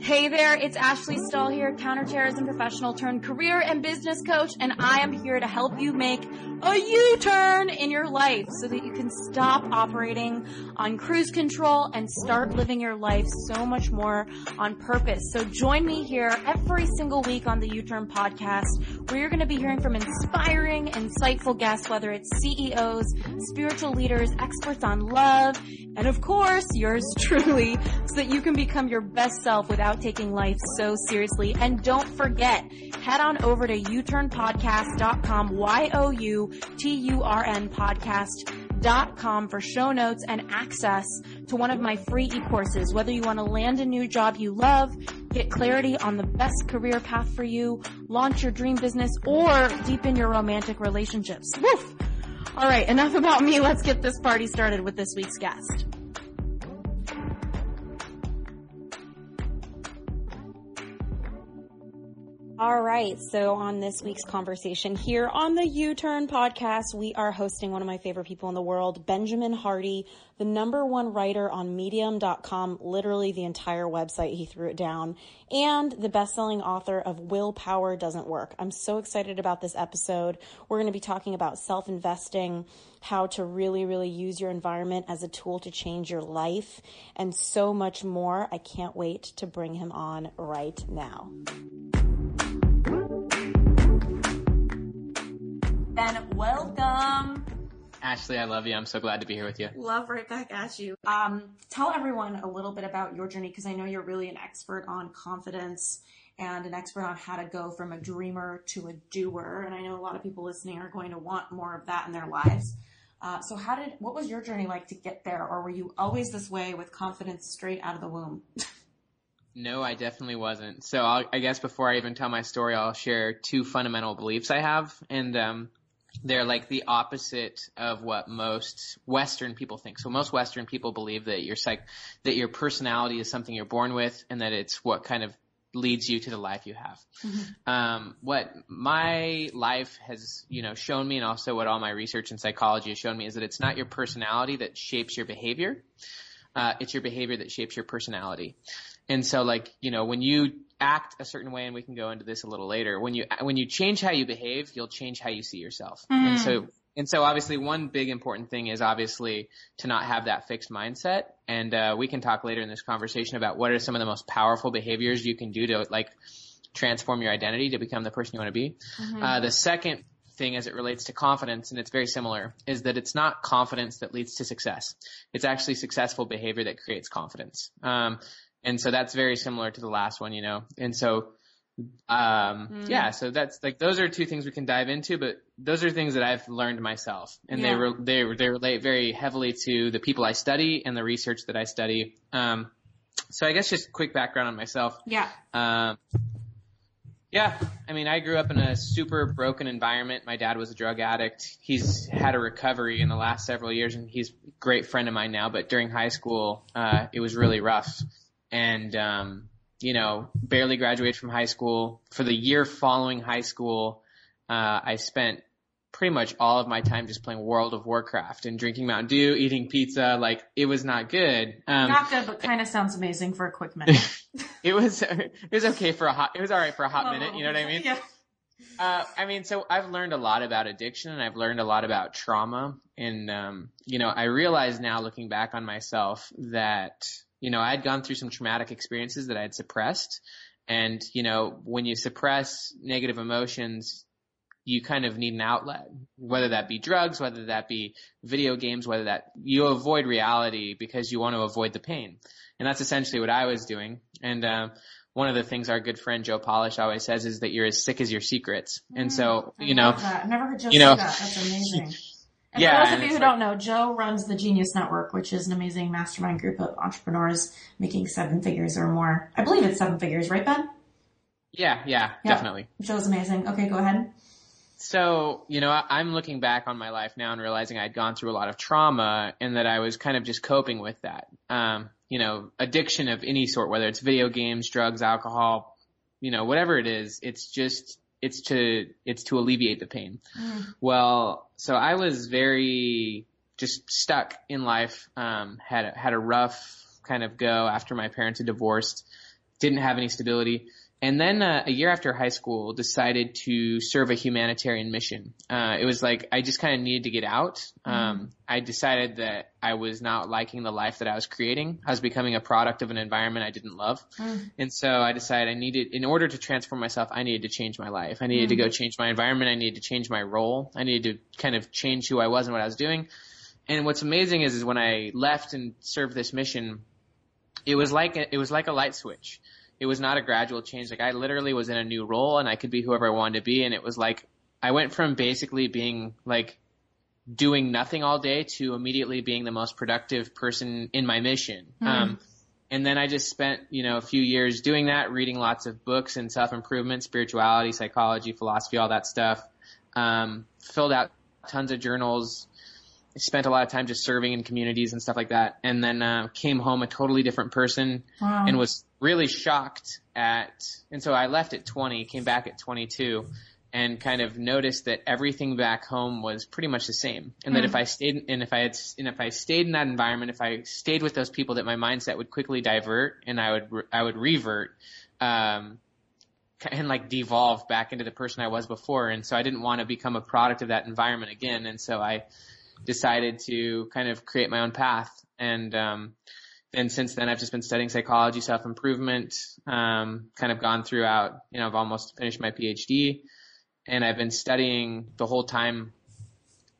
Hey there, it's Ashley Stahl here, counterterrorism professional turned career and business coach, and I am here to help you make a U-turn in your life so that you can stop operating on cruise control and start living your life so much more on purpose. So join me here every single week on the U-Turn podcast, where you're going to be hearing from inspiring, insightful guests, whether it's CEOs, spiritual leaders, experts on love, and of course, yours truly, so that you can become your best self without taking life so seriously. And don't forget, head on over to youturnpodcast.com, Y-O-U-T-U-R-N podcast.com for show notes and access to one of my free e-courses. Whether you want to land a new job you love, get clarity on the best career path for you, launch your dream business, or deepen your romantic relationships. Woof! All right, enough about me. Let's get this party started with this week's guest. All right. So on this week's conversation here on the U-Turn podcast, we are hosting one of my favorite people in the world, Benjamin Hardy, the number one writer on medium.com, literally the entire website. He threw it down and the best-selling author of Willpower Doesn't Work. I'm so excited about this episode. We're going to be talking about self-investing, how to really, really use your environment as a tool to change your life and so much more. I can't wait to bring him on right now. Ben, welcome. Ashley, I love you. I'm so glad to be here with you. Love right back at you. Um, tell everyone a little bit about your journey because I know you're really an expert on confidence and an expert on how to go from a dreamer to a doer. And I know a lot of people listening are going to want more of that in their lives. Uh, so how did, what was your journey like to get there? Or were you always this way with confidence straight out of the womb? no, I definitely wasn't. So I'll, i guess before I even tell my story, I'll share two fundamental beliefs I have. And, um, they're like the opposite of what most Western people think. So most Western people believe that your psych, that your personality is something you're born with and that it's what kind of leads you to the life you have. Mm-hmm. Um, what my life has, you know, shown me and also what all my research in psychology has shown me is that it's not your personality that shapes your behavior. Uh, it's your behavior that shapes your personality. And so like, you know, when you act a certain way, and we can go into this a little later. When you when you change how you behave, you'll change how you see yourself. Mm. And so and so obviously one big important thing is obviously to not have that fixed mindset. And uh, we can talk later in this conversation about what are some of the most powerful behaviors you can do to like transform your identity to become the person you want to be. Mm-hmm. Uh, the second thing as it relates to confidence, and it's very similar, is that it's not confidence that leads to success. It's actually successful behavior that creates confidence. Um, and so that's very similar to the last one, you know. And so, um, mm. yeah, so that's like those are two things we can dive into, but those are things that I've learned myself, and yeah. they re- they they relate very heavily to the people I study and the research that I study. Um, so I guess just quick background on myself. Yeah. Um, yeah, I mean, I grew up in a super broken environment. My dad was a drug addict. He's had a recovery in the last several years, and he's a great friend of mine now. But during high school, uh, it was really rough and um, you know, barely graduated from high school. For the year following high school, uh, I spent pretty much all of my time just playing World of Warcraft and drinking Mountain Dew, eating pizza. Like it was not good. Um, not good, but kind of sounds amazing for a quick minute. it was it was okay for a hot. It was all right for a hot minute. You know what I mean? Yeah. Uh, I mean, so I've learned a lot about addiction and I've learned a lot about trauma. And, um, you know, I realize now looking back on myself that you know, I had gone through some traumatic experiences that I had suppressed. And, you know, when you suppress negative emotions, you kind of need an outlet, whether that be drugs, whether that be video games, whether that you avoid reality because you want to avoid the pain. And that's essentially what I was doing. And, uh, one of the things our good friend Joe Polish always says is that you're as sick as your secrets. And so, mm, you know, I've never heard Joe you know, say that. That's amazing. And yeah, for those of you who like, don't know, Joe runs the Genius Network, which is an amazing mastermind group of entrepreneurs making seven figures or more. I believe it's seven figures, right, Ben? Yeah, yeah, yep. definitely. Joe's amazing. Okay, go ahead. So, you know, I'm looking back on my life now and realizing I'd gone through a lot of trauma and that I was kind of just coping with that. Um, you know, addiction of any sort, whether it's video games, drugs, alcohol, you know, whatever it is, it's just it's to it's to alleviate the pain. Mm. Well, so I was very just stuck in life. Um, had a, had a rough kind of go after my parents had divorced. didn't have any stability. And then uh, a year after high school, decided to serve a humanitarian mission. Uh, it was like I just kind of needed to get out. Um, I decided that I was not liking the life that I was creating. I was becoming a product of an environment I didn't love, and so I decided I needed, in order to transform myself, I needed to change my life. I needed to go change my environment. I needed to change my role. I needed to kind of change who I was and what I was doing. And what's amazing is, is when I left and served this mission, it was like a, it was like a light switch. It was not a gradual change. Like I literally was in a new role and I could be whoever I wanted to be. And it was like I went from basically being like doing nothing all day to immediately being the most productive person in my mission. Um, and then I just spent, you know, a few years doing that, reading lots of books and self improvement, spirituality, psychology, philosophy, all that stuff. Um, filled out tons of journals, spent a lot of time just serving in communities and stuff like that. And then, uh, came home a totally different person Wow. and was really shocked at, and so I left at 20, came back at 22 and kind of noticed that everything back home was pretty much the same. And that if I stayed, and if I had, and if I stayed in that environment, if I stayed with those people, that my mindset would quickly divert and I would, I would revert, um, and like devolve back into the person I was before. And so I didn't want to become a product of that environment again. And so I decided to kind of create my own path. And, um, and since then I've just been studying psychology, self improvement, um, kind of gone throughout, you know, I've almost finished my PhD and I've been studying the whole time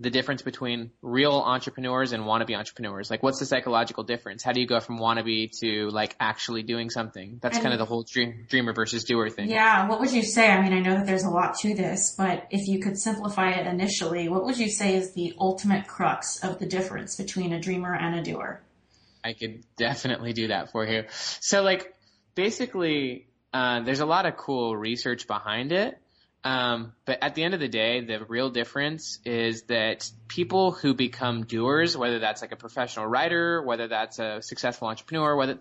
the difference between real entrepreneurs and wannabe entrepreneurs. Like what's the psychological difference? How do you go from wannabe to like actually doing something? That's kind of the whole dream, dreamer versus doer thing. Yeah, what would you say? I mean, I know that there's a lot to this, but if you could simplify it initially, what would you say is the ultimate crux of the difference between a dreamer and a doer? I could definitely do that for you. So like basically, uh, there's a lot of cool research behind it. Um, but at the end of the day, the real difference is that people who become doers, whether that's like a professional writer, whether that's a successful entrepreneur, whether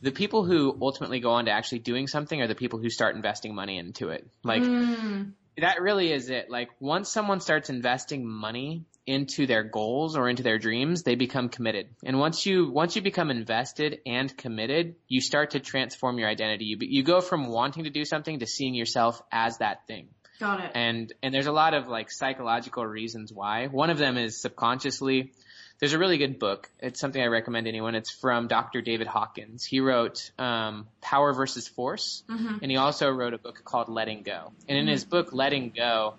the people who ultimately go on to actually doing something are the people who start investing money into it. Like Mm, that really is it. Like once someone starts investing money into their goals or into their dreams, they become committed. And once you once you become invested and committed, you start to transform your identity. You you go from wanting to do something to seeing yourself as that thing. Got it. And and there's a lot of like psychological reasons why. One of them is subconsciously. There's a really good book. It's something I recommend to anyone. It's from Dr. David Hawkins. He wrote um, Power versus Force, Mhm. and he also wrote a book called Letting Go. And in his book Letting Go,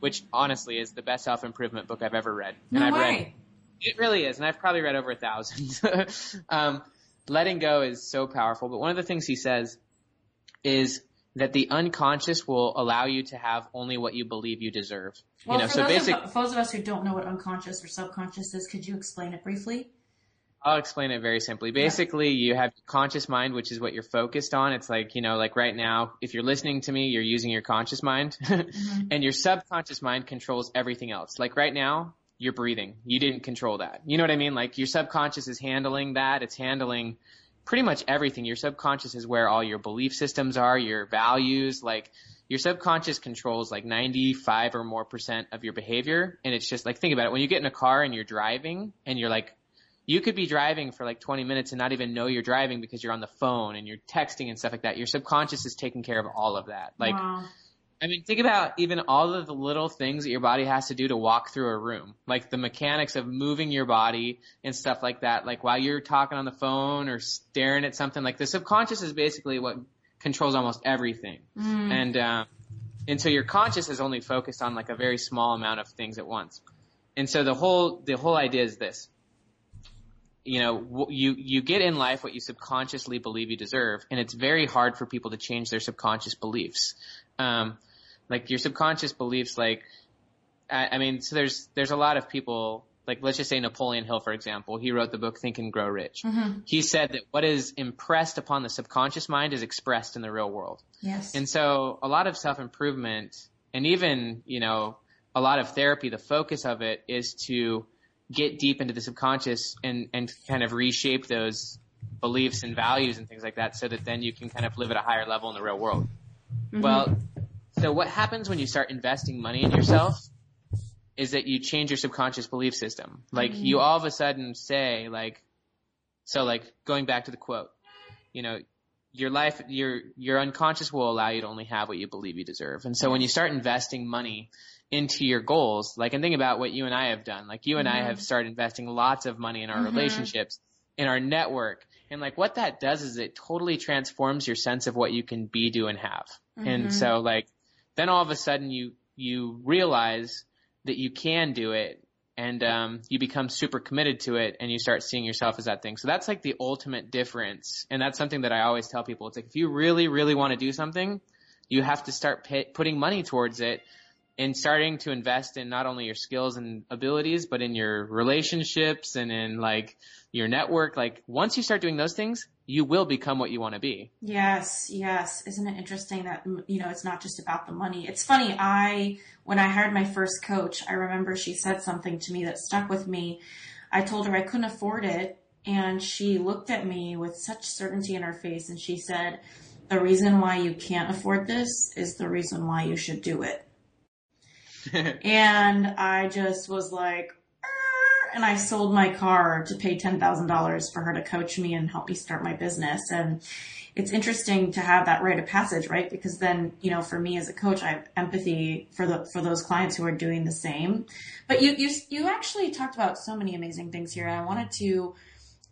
which honestly is the best self improvement book I've ever read, and No I've read way. it really is, and I've probably read over a thousand. um, letting go is so powerful, but one of the things he says is that the unconscious will allow you to have only what you believe you deserve. Well, you know, for, so those basic. of, for those of us who don't know what unconscious or subconscious is, could you explain it briefly? I'll explain it very simply. Basically, you have your conscious mind, which is what you're focused on. It's like, you know, like right now, if you're listening to me, you're using your conscious mind. Mm-hmm. and your subconscious mind controls everything else. Like right now, you're breathing. You didn't control that. You know what I mean? Like your subconscious is handling that. It's handling pretty much everything. Your subconscious is where all your belief systems are, your values, like your subconscious controls like 95 or more percent of your behavior. And it's just like, think about it. When you get in a car and you're driving and you're like, you could be driving for like 20 minutes and not even know you're driving because you're on the phone and you're texting and stuff like that. Your subconscious is taking care of all of that. Like, wow. I mean, think about even all of the little things that your body has to do to walk through a room, like the mechanics of moving your body and stuff like that. Like while you're talking on the phone or staring at something, like the subconscious is basically what controls almost everything. Mm. And, um, and so your conscious is only focused on like a very small amount of things at once. And so the whole, the whole idea is this. You know, you, you get in life what you subconsciously believe you deserve, and it's very hard for people to change their subconscious beliefs. Um, like your subconscious beliefs, like, I, I mean, so there's, there's a lot of people, like let's just say Napoleon Hill, for example, he wrote the book Think and Grow Rich. Mhm. He said that what is impressed upon the subconscious mind is expressed in the real world. Yes. And so a lot of self improvement and even, you know, a lot of therapy, the focus of it is to get deep into the subconscious and, and kind of reshape those beliefs and values and things like that so that then you can kind of live at a higher level in the real world. Well, so what happens when you start investing money in yourself is that you change your subconscious belief system. Like you all of a sudden say like, so like going back to the quote, you know, your life, your your unconscious will allow you to only have what you believe you deserve. And so when you start investing money into your goals, like and think about what you and I have done. Like you and Mm-hmm. I have started investing lots of money in our Mhm. relationships, in our network. And like what that does is it totally transforms your sense of what you can be, do, and have. Mhm. And so like then all of a sudden you you realize that you can do it and um, you become super committed to it and you start seeing yourself as that thing. So that's like the ultimate difference. And that's something that I always tell people. It's like if you really, really want to do something, you have to start pay, putting money towards it and starting to invest in not only your skills and abilities, but in your relationships and in like your network. Like once you start doing those things, you will become what you want to be. Yes, yes. Isn't it interesting that, you know, it's not just about the money. It's funny. I, when I hired my first coach, I remember she said something to me that stuck with me. I told her I couldn't afford it. And she looked at me with such certainty in her face and she said, the reason why you can't afford this is the reason why you should do it. And I just was like, "Er," and I sold my car to pay $10,000 for her to coach me and help me start my business. And it's interesting to have that rite of passage, right? Because then, you know, for me as a coach, I have empathy for the, for those clients who are doing the same. But you, you, you actually talked about so many amazing things here. And I wanted to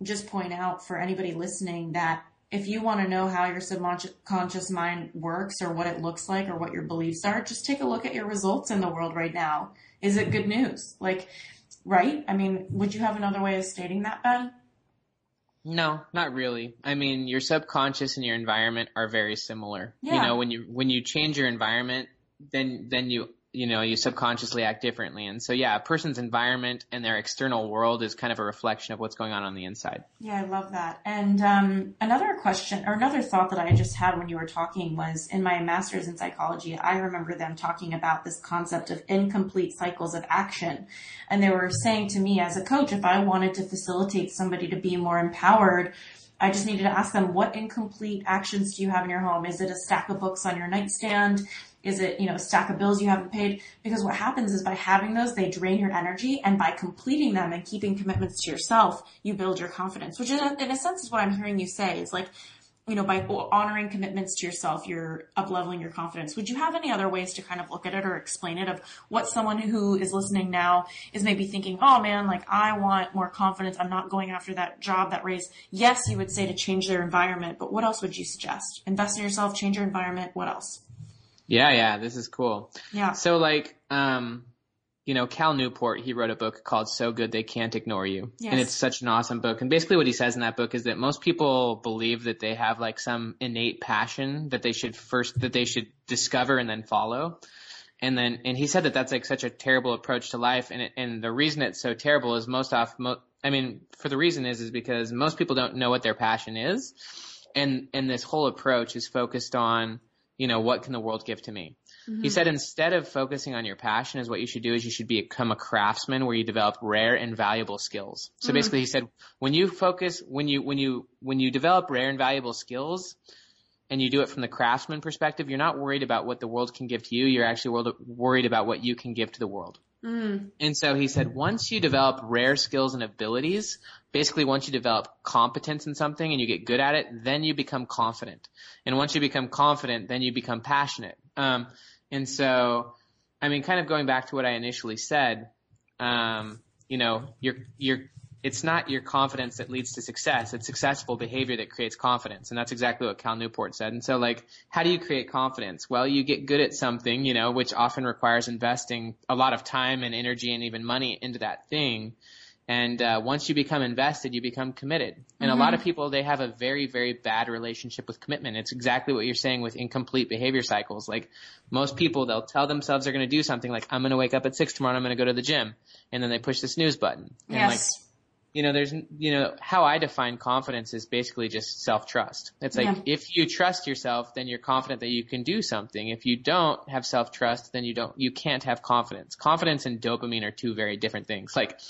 just point out for anybody listening that if you want to know how your subconscious mind works or what it looks like or what your beliefs are, just take a look at your results in the world right now. Is it good news? Like, right? I mean, would you have another way of stating that, Ben? No, not really. I mean, your subconscious and your environment are very similar. Yeah. You know, when you when you change your environment, then then you you know you subconsciously act differently. And so yeah, a person's environment and their external world is kind of a reflection of what's going on on the inside. Yeah, I love that. And um, another question or another thought that I just had when you were talking was in my master's in psychology, I remember them talking about this concept of incomplete cycles of action. And they were saying to me as a coach, if I wanted to facilitate somebody to be more empowered, I just needed to ask them, what incomplete actions do you have in your home? Is it a stack of books on your nightstand? Is it, you know, stack of bills you haven't paid? Because what happens is by having those, they drain your energy and by completing them and keeping commitments to yourself, you build your confidence, which is, in a sense is what I'm hearing you say is like, you know, by honoring commitments to yourself, you're up leveling your confidence. Would you have any other ways to kind of look at it or explain it of what someone who is listening now is maybe thinking, oh man, like I want more confidence. I'm not going after that job, that raise. Yes, you would say to change their environment, but what else would you suggest? Invest in yourself, change your environment. What else? Yeah, yeah, this is cool. Yeah. So like, um, you know, Cal Newport, he wrote a book called So Good They Can't Ignore You. Yes. And it's such an awesome book. And basically what he says in that book is that most people believe that they have like some innate passion that they should first, that they should discover and then follow. And then, and he said that that's like such a terrible approach to life. And it, and the reason it's so terrible is most often, mo- I mean, for the reason is, is because most people don't know what their passion is. And, and this whole approach is focused on, you know, what can the world give to me? He mm-hmm. said instead of focusing on your passion is what you should do is you should become a craftsman where you develop rare and valuable skills. So mm-hmm. basically he said when you focus when you when you when you develop rare and valuable skills and you do it from the craftsman perspective, you're not worried about what the world can give to you, you're actually worried about what you can give to the world. Mm. And so he said, once you develop rare skills and abilities, basically once you develop competence in something and you get good at it, then you become confident. And once you become confident, then you become passionate. Um, and so, I mean, kind of going back to what I initially said, um, you know, you're, you're, it's not your confidence that leads to success. It's successful behavior that creates confidence. And that's exactly what Cal Newport said. And so like, how do you create confidence? Well, you get good at something, you know, which often requires investing a lot of time and energy and even money into that thing. And uh, once you become invested, you become committed. And a lot of people, they have a very, very bad relationship with commitment. It's exactly what you're saying with incomplete behavior cycles. Like most people, they'll tell themselves they're going to do something like, I'm going to wake up at six tomorrow and I'm going to go to the gym. And then they push the snooze button. And like, Yes. You know, there's, you know, how I define confidence is basically just self-trust. It's like, Yeah. if you trust yourself, then you're confident that you can do something. If you don't have self-trust, then you don't, you can't have confidence. Confidence and dopamine are two very different things. Like,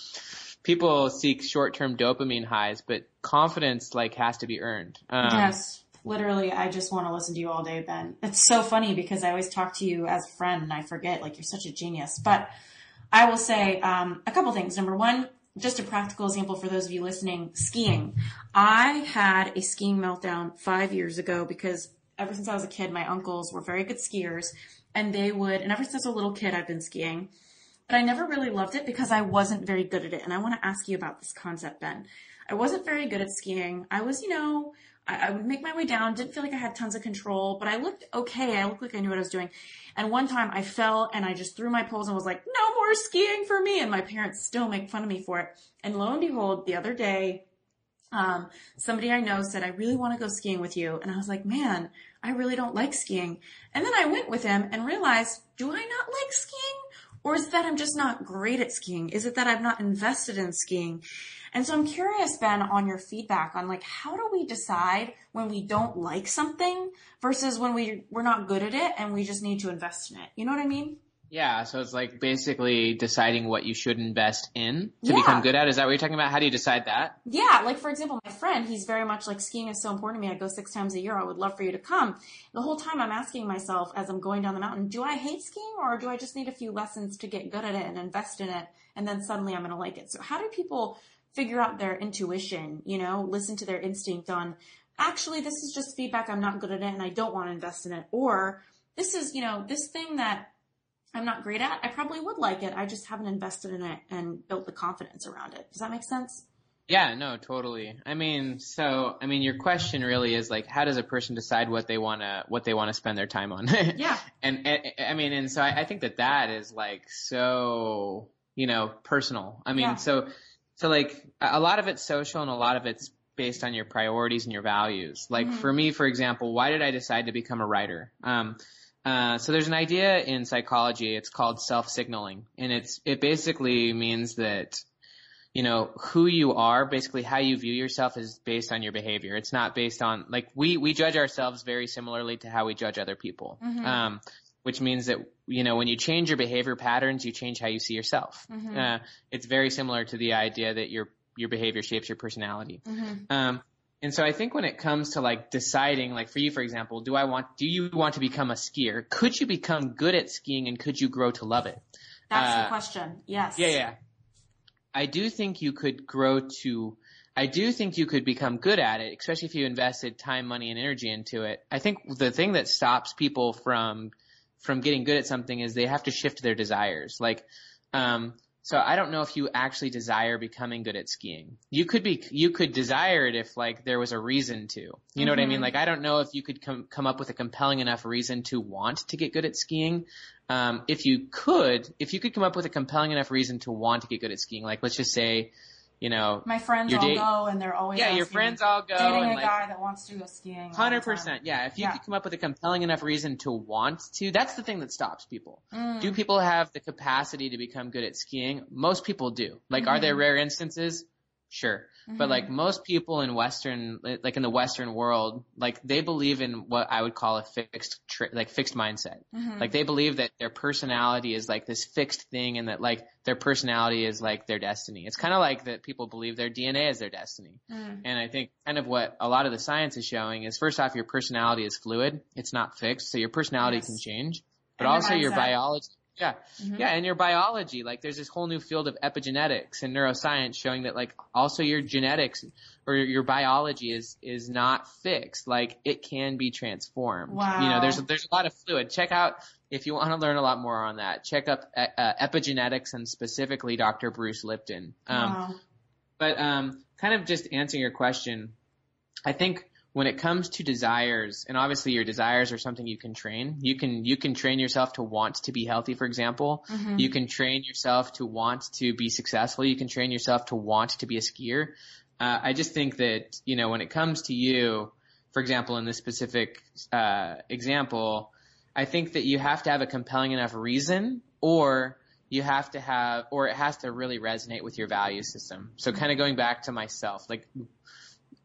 people seek short-term dopamine highs, but confidence, like, has to be earned. Um, yes. Literally, I just want to listen to you all day, Ben. It's so funny because I always talk to you as a friend and I forget, like, you're such a genius. But I will say um, a couple things. Number one, just a practical example for those of you listening, skiing. I had a skiing meltdown five years ago because ever since I was a kid, my uncles were very good skiers and they would, and ever since I was a little kid, I've been skiing, but I never really loved it because I wasn't very good at it. And I want to ask you about this concept, Ben. I wasn't very good at skiing. I was, you know, I, I would make my way down, didn't feel like I had tons of control, but I looked okay. I looked like I knew what I was doing. And one time I fell and I just threw my poles and was like, no more skiing for me. And my parents still make fun of me for it. And lo and behold, the other day, um, somebody I know said, I really want to go skiing with you. And I was like, man, I really don't like skiing. And then I went with him and realized, do I not like skiing? Or is that I'm just not great at skiing? Is it that I'm not invested in skiing? And so I'm curious, Ben, on your feedback on like, how do we decide when we don't like something versus when we, we're not good at it and we just need to invest in it? You know what I mean? Yeah, so it's like basically deciding what you should invest in to Yeah. become good at. Is that what you're talking about? How do you decide that? Yeah, like for example, my friend, he's very much like skiing is so important to me. I go six times a year. I would love for you to come. The whole time I'm asking myself as I'm going down the mountain, do I hate skiing or do I just need a few lessons to get good at it and invest in it and then suddenly I'm going to like it? So how do people figure out their intuition, you know, listen to their instinct on actually this is just feedback. I'm not good at it and I don't want to invest in it. Or this is, you know, this thing that I'm not great at. I probably would like it. I just haven't invested in it and built the confidence around it. Does that make sense? Yeah, no, totally. I mean, so I mean, your question really is like, how does a person decide what they wanna what they wanna spend their time on? Yeah. and, and I mean, and so I, I think that that is like so you know personal. I mean, Yeah. so so like a lot of it's social and a lot of it's based on your priorities and your values. Like Mhm. for me, for example, why did I decide to become a writer? Um, uh, so there's an idea in psychology. It's called self-signaling, and it's it basically means that you know who you are, basically how you view yourself, is based on your behavior. It's not based on like we we judge ourselves very similarly to how we judge other people. Mhm. Um, which means that you know when you change your behavior patterns, you change how you see yourself. Mhm. Uh, it's very similar to the idea that your your behavior shapes your personality. Mm-hmm. Um, and so I think when it comes to like deciding, like for you, for example, do I want, do you want to become a skier? Could you become good at skiing and could you grow to love it? That's Uh, the question. Yes. Yeah, yeah. I do think you could grow to, I do think you could become good at it, especially if you invested time, money, and energy into it. I think the thing that stops people from, from getting good at something is they have to shift their desires. Like, um, so I don't know if you actually desire becoming good at skiing. You could be, you could desire it if like there was a reason to. You know what I mean? Mhm. Like I don't know if you could come come up with a compelling enough reason to want to get good at skiing. Um, if you could, if you could come up with a compelling enough reason to want to get good at skiing, like let's just say, you know, My friends all date- go and they're always yeah, your friends all go dating and a like guy that wants to go skiing. Hundred percent, yeah. If you Yeah. could come up with a compelling enough reason to want to, that's the thing that stops people. Mm. Do people have the capacity to become good at skiing? Most people do. Like, are there Mhm. rare instances? Sure. But Mhm. like most people in Western, like in the Western world, like they believe in what I would call a fixed, tri- like fixed mindset. Mhm. Like they believe that their personality is like this fixed thing and that like their personality is like their destiny. It's kind of like that people believe their DNA is their destiny. Mm. And I think kind of what a lot of the science is showing is first off, your personality is fluid. It's not fixed. So your personality Yes. can change, but And also your biology. Yeah. Mhm. Yeah. And your biology, like there's this whole new field of epigenetics and neuroscience showing that like also your genetics or your biology is, is not fixed. Like it can be transformed. Wow. You know, there's, there's a lot of fluid. Check out, if you want to learn a lot more on that, check up uh, uh, epigenetics and specifically Dr. Bruce Lipton. Um, Wow. but um, kind of just answering your question, I think when it comes to desires, and obviously your desires are something you can train. You can you can train yourself to want to be healthy, for example. Mhm. You can train yourself to want to be successful. You can train yourself to want to be a skier. Uh, I just think that you know when it comes to you, for example, in this specific uh, example, I think that you have to have a compelling enough reason, or you have to have, or it has to really resonate with your value system. So kind of going back to myself, like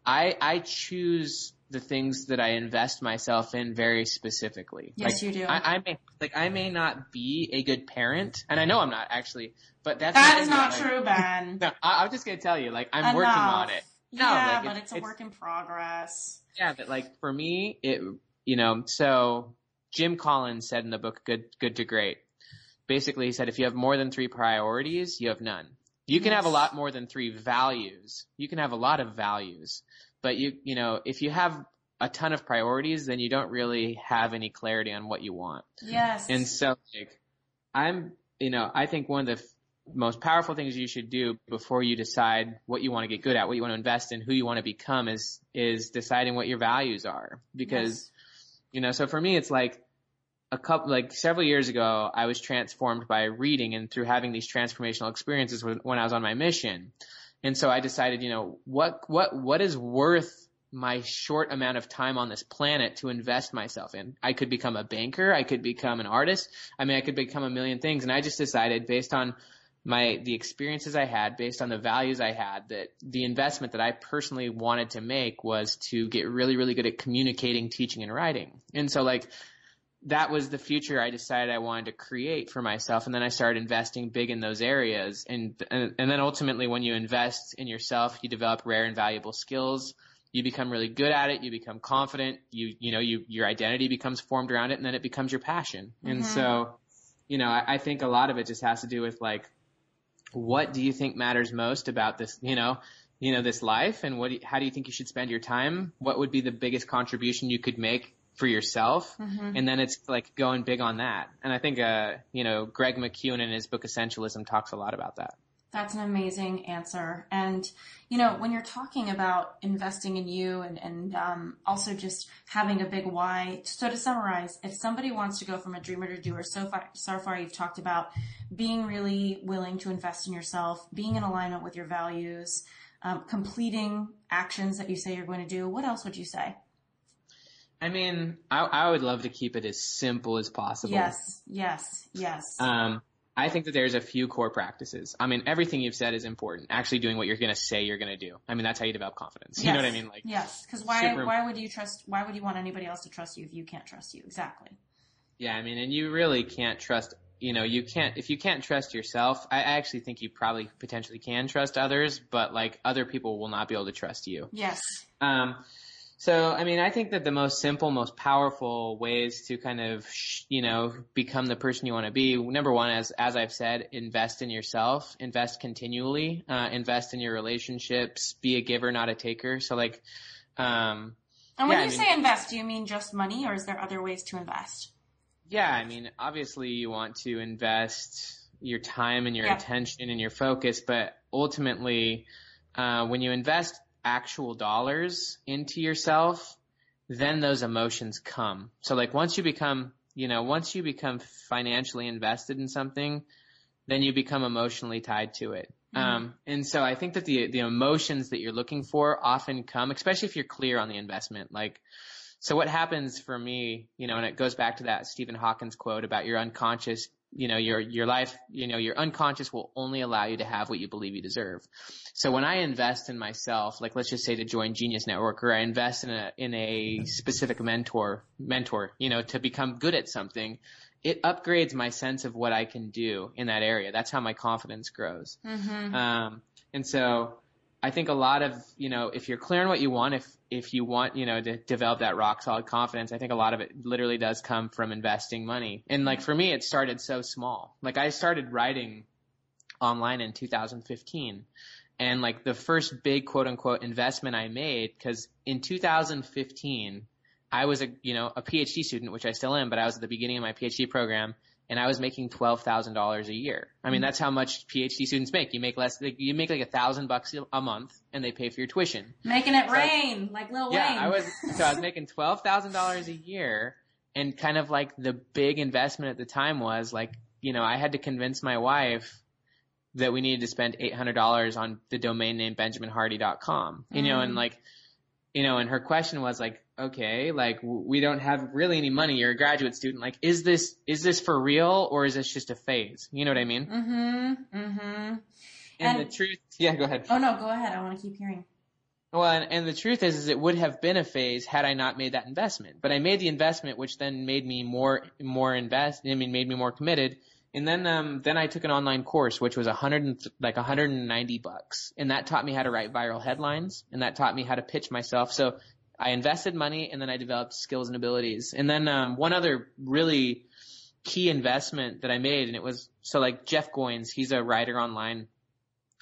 I I choose the things that I invest myself in very specifically. Yes, like, you do. I, I may like I may not be a good parent, and I know I'm not actually, but that's that is not like- true, Ben. No, I, I'm just gonna tell you, like I'm working on it. No, yeah, like, but it's- it's, a it's- work in progress. Yeah, but like for me, it you know, so Jim Collins said in the book Good Good to Great. Basically he said if you have more than three priorities, you have none. You can Yes. have a lot more than three values. You can have a lot of values, but you, you know, if you have a ton of priorities, then you don't really have any clarity on what you want. Yes. And so, like, I'm, you know, I think one of the f- most powerful things you should do before you decide what you want to get good at, what you want to invest in, who you want to become is, is deciding what your values are. Because, you know, so for me, it's like a couple, like several years ago, I was transformed by reading and through having these transformational experiences when, I was on my mission. And so I decided, you know, what, what, what is worth my short amount of time on this planet to invest myself in. I could become a banker. I could become an artist. I mean, I could become a million things. And I just decided based on my, the experiences I had, based on the values I had, that the investment that I personally wanted to make was to get really, really good at communicating, teaching, and writing. And so like, that was the future I decided I wanted to create for myself. And then I started investing big in those areas. And, and, and then ultimately when you invest in yourself, you develop rare and valuable skills. You become really good at it. You become confident. You, you know, you, your identity becomes formed around it and then it becomes your passion. And Mhm. so, you know, I, I think a lot of it just has to do with like, what do you think matters most about this, you know, you know, this life and what, do you- how do you think you should spend your time? What would be the biggest contribution you could make for yourself? Mhm. and then it's like going big on that. And I think, uh, you know, Greg McKeown in his book Essentialism talks a lot about that. That's an amazing answer. And, you know, when you're talking about investing in you and, and um, also just having a big why, so to summarize, if somebody wants to go from a dreamer to doer, so far, so far you've talked about being really willing to invest in yourself, being in alignment with your values, um, completing actions that you say you're going to do. What else would you say? I mean, I, I would love to keep it as simple as possible. Yes, yes, yes. Um, I think that there's a few core practices. I mean, everything you've said is important. Actually doing what you're going to say you're going to do. I mean, that's how you develop confidence. You know what I mean? Like, yes, because why why would you trust? Why would you want anybody else to trust you if you can't trust you? Exactly. Yeah, I mean, and you really can't trust, you know, you can't, if you can't trust yourself, I I actually think you probably potentially can trust others, but like other people will not be able to trust you. Yes. Um, so, I mean, I think that the most simple, most powerful ways to kind of, sh- you know, become the person you want to be, number one, as, as I've said, invest in yourself, invest continually, uh, invest in your relationships, be a giver, not a taker. So like, um, And when Yeah, you I mean- say invest, do you mean just money or is there other ways to invest? Yeah, I mean, obviously you want to invest your time and your Yeah. attention and your focus, but ultimately, uh, when you invest actual dollars into yourself, then those emotions come. So like once you become, you know, once you become financially invested in something, then you become emotionally tied to it. Mhm. Um, and so I think that the, the emotions that you're looking for often come, especially if you're clear on the investment. Like, so what happens for me, you know, and it goes back to that Stephen Hawkins quote about your unconscious, you know, your, your life, you know, your unconscious will only allow you to have what you believe you deserve. So when I invest in myself, like let's just say to join Genius Network or I invest in a, in a specific mentor, mentor, you know, to become good at something, it upgrades my sense of what I can do in that area. That's how my confidence grows. Mm-hmm. Um, and so I think a lot of, you know, if you're clear on what you want, if, if you want, you know, to develop that rock solid confidence, I think a lot of it literally does come from investing money. And like for me, it started so small. Like I started writing online in 2015 and like the first big quote unquote investment I made, cause in 2015, I was a, you know, a PhD student, which I still am, but I was at the beginning of my PhD program and I was making twelve thousand dollars a year. I mean, that's how much PhD students make. You make less, like, you make like a thousand bucks a month, and they pay for your tuition. Making it So- rain like Lil Yeah, Wayne. I was so I was making twelve thousand dollars a year, and kind of like the big investment at the time was like, you know, I had to convince my wife that we needed to spend eight hundred dollars on the domain name BenjaminHardy.com. You know, and Mm. like, you know, and her question was like, okay, like we don't have really any money. You're a graduate student. Like, is this is this for real or is this just a phase? You know what I mean? Mm-hmm. Mm-hmm. And, And- the truth, yeah, go ahead. Oh no, go ahead. I want to keep hearing. Well, and, and the truth is, is it would have been a phase had I not made that investment. But I made the investment, which then made me more, more invest. I mean, made me more committed. And then, um, then I took an online course, which was a hundred and like 190 bucks, and that taught me how to write viral headlines, and that taught me how to pitch myself. So I invested money, and then I developed skills and abilities. And then, um, one other really key investment that I made, and it was so like Jeff Goins, he's a writer online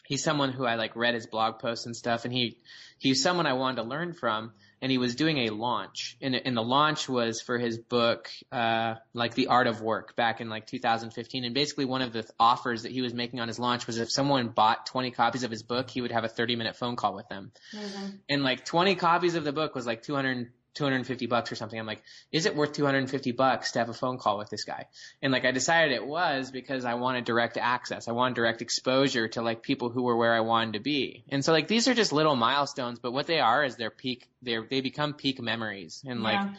he's someone who I like read his blog posts and stuff, and he he's someone I wanted to learn from. And he was doing a launch, and, and the launch was for his book, uh, like The Art of Work, back in like 2015. And basically, one of the offers that he was making on his launch was if someone bought 20 copies of his book, he would have a 30 minute phone call with them. Mm-hmm. And like 20 copies of the book was like 200 250 bucks or something. I'm like, is it worth 250 bucks to have a phone call with this guy? And like, I decided it was because I wanted direct access. I wanted direct exposure to like people who were where I wanted to be. And so like, these are just little milestones, but what they are is their peak, they're, they become peak memories. And like, yeah.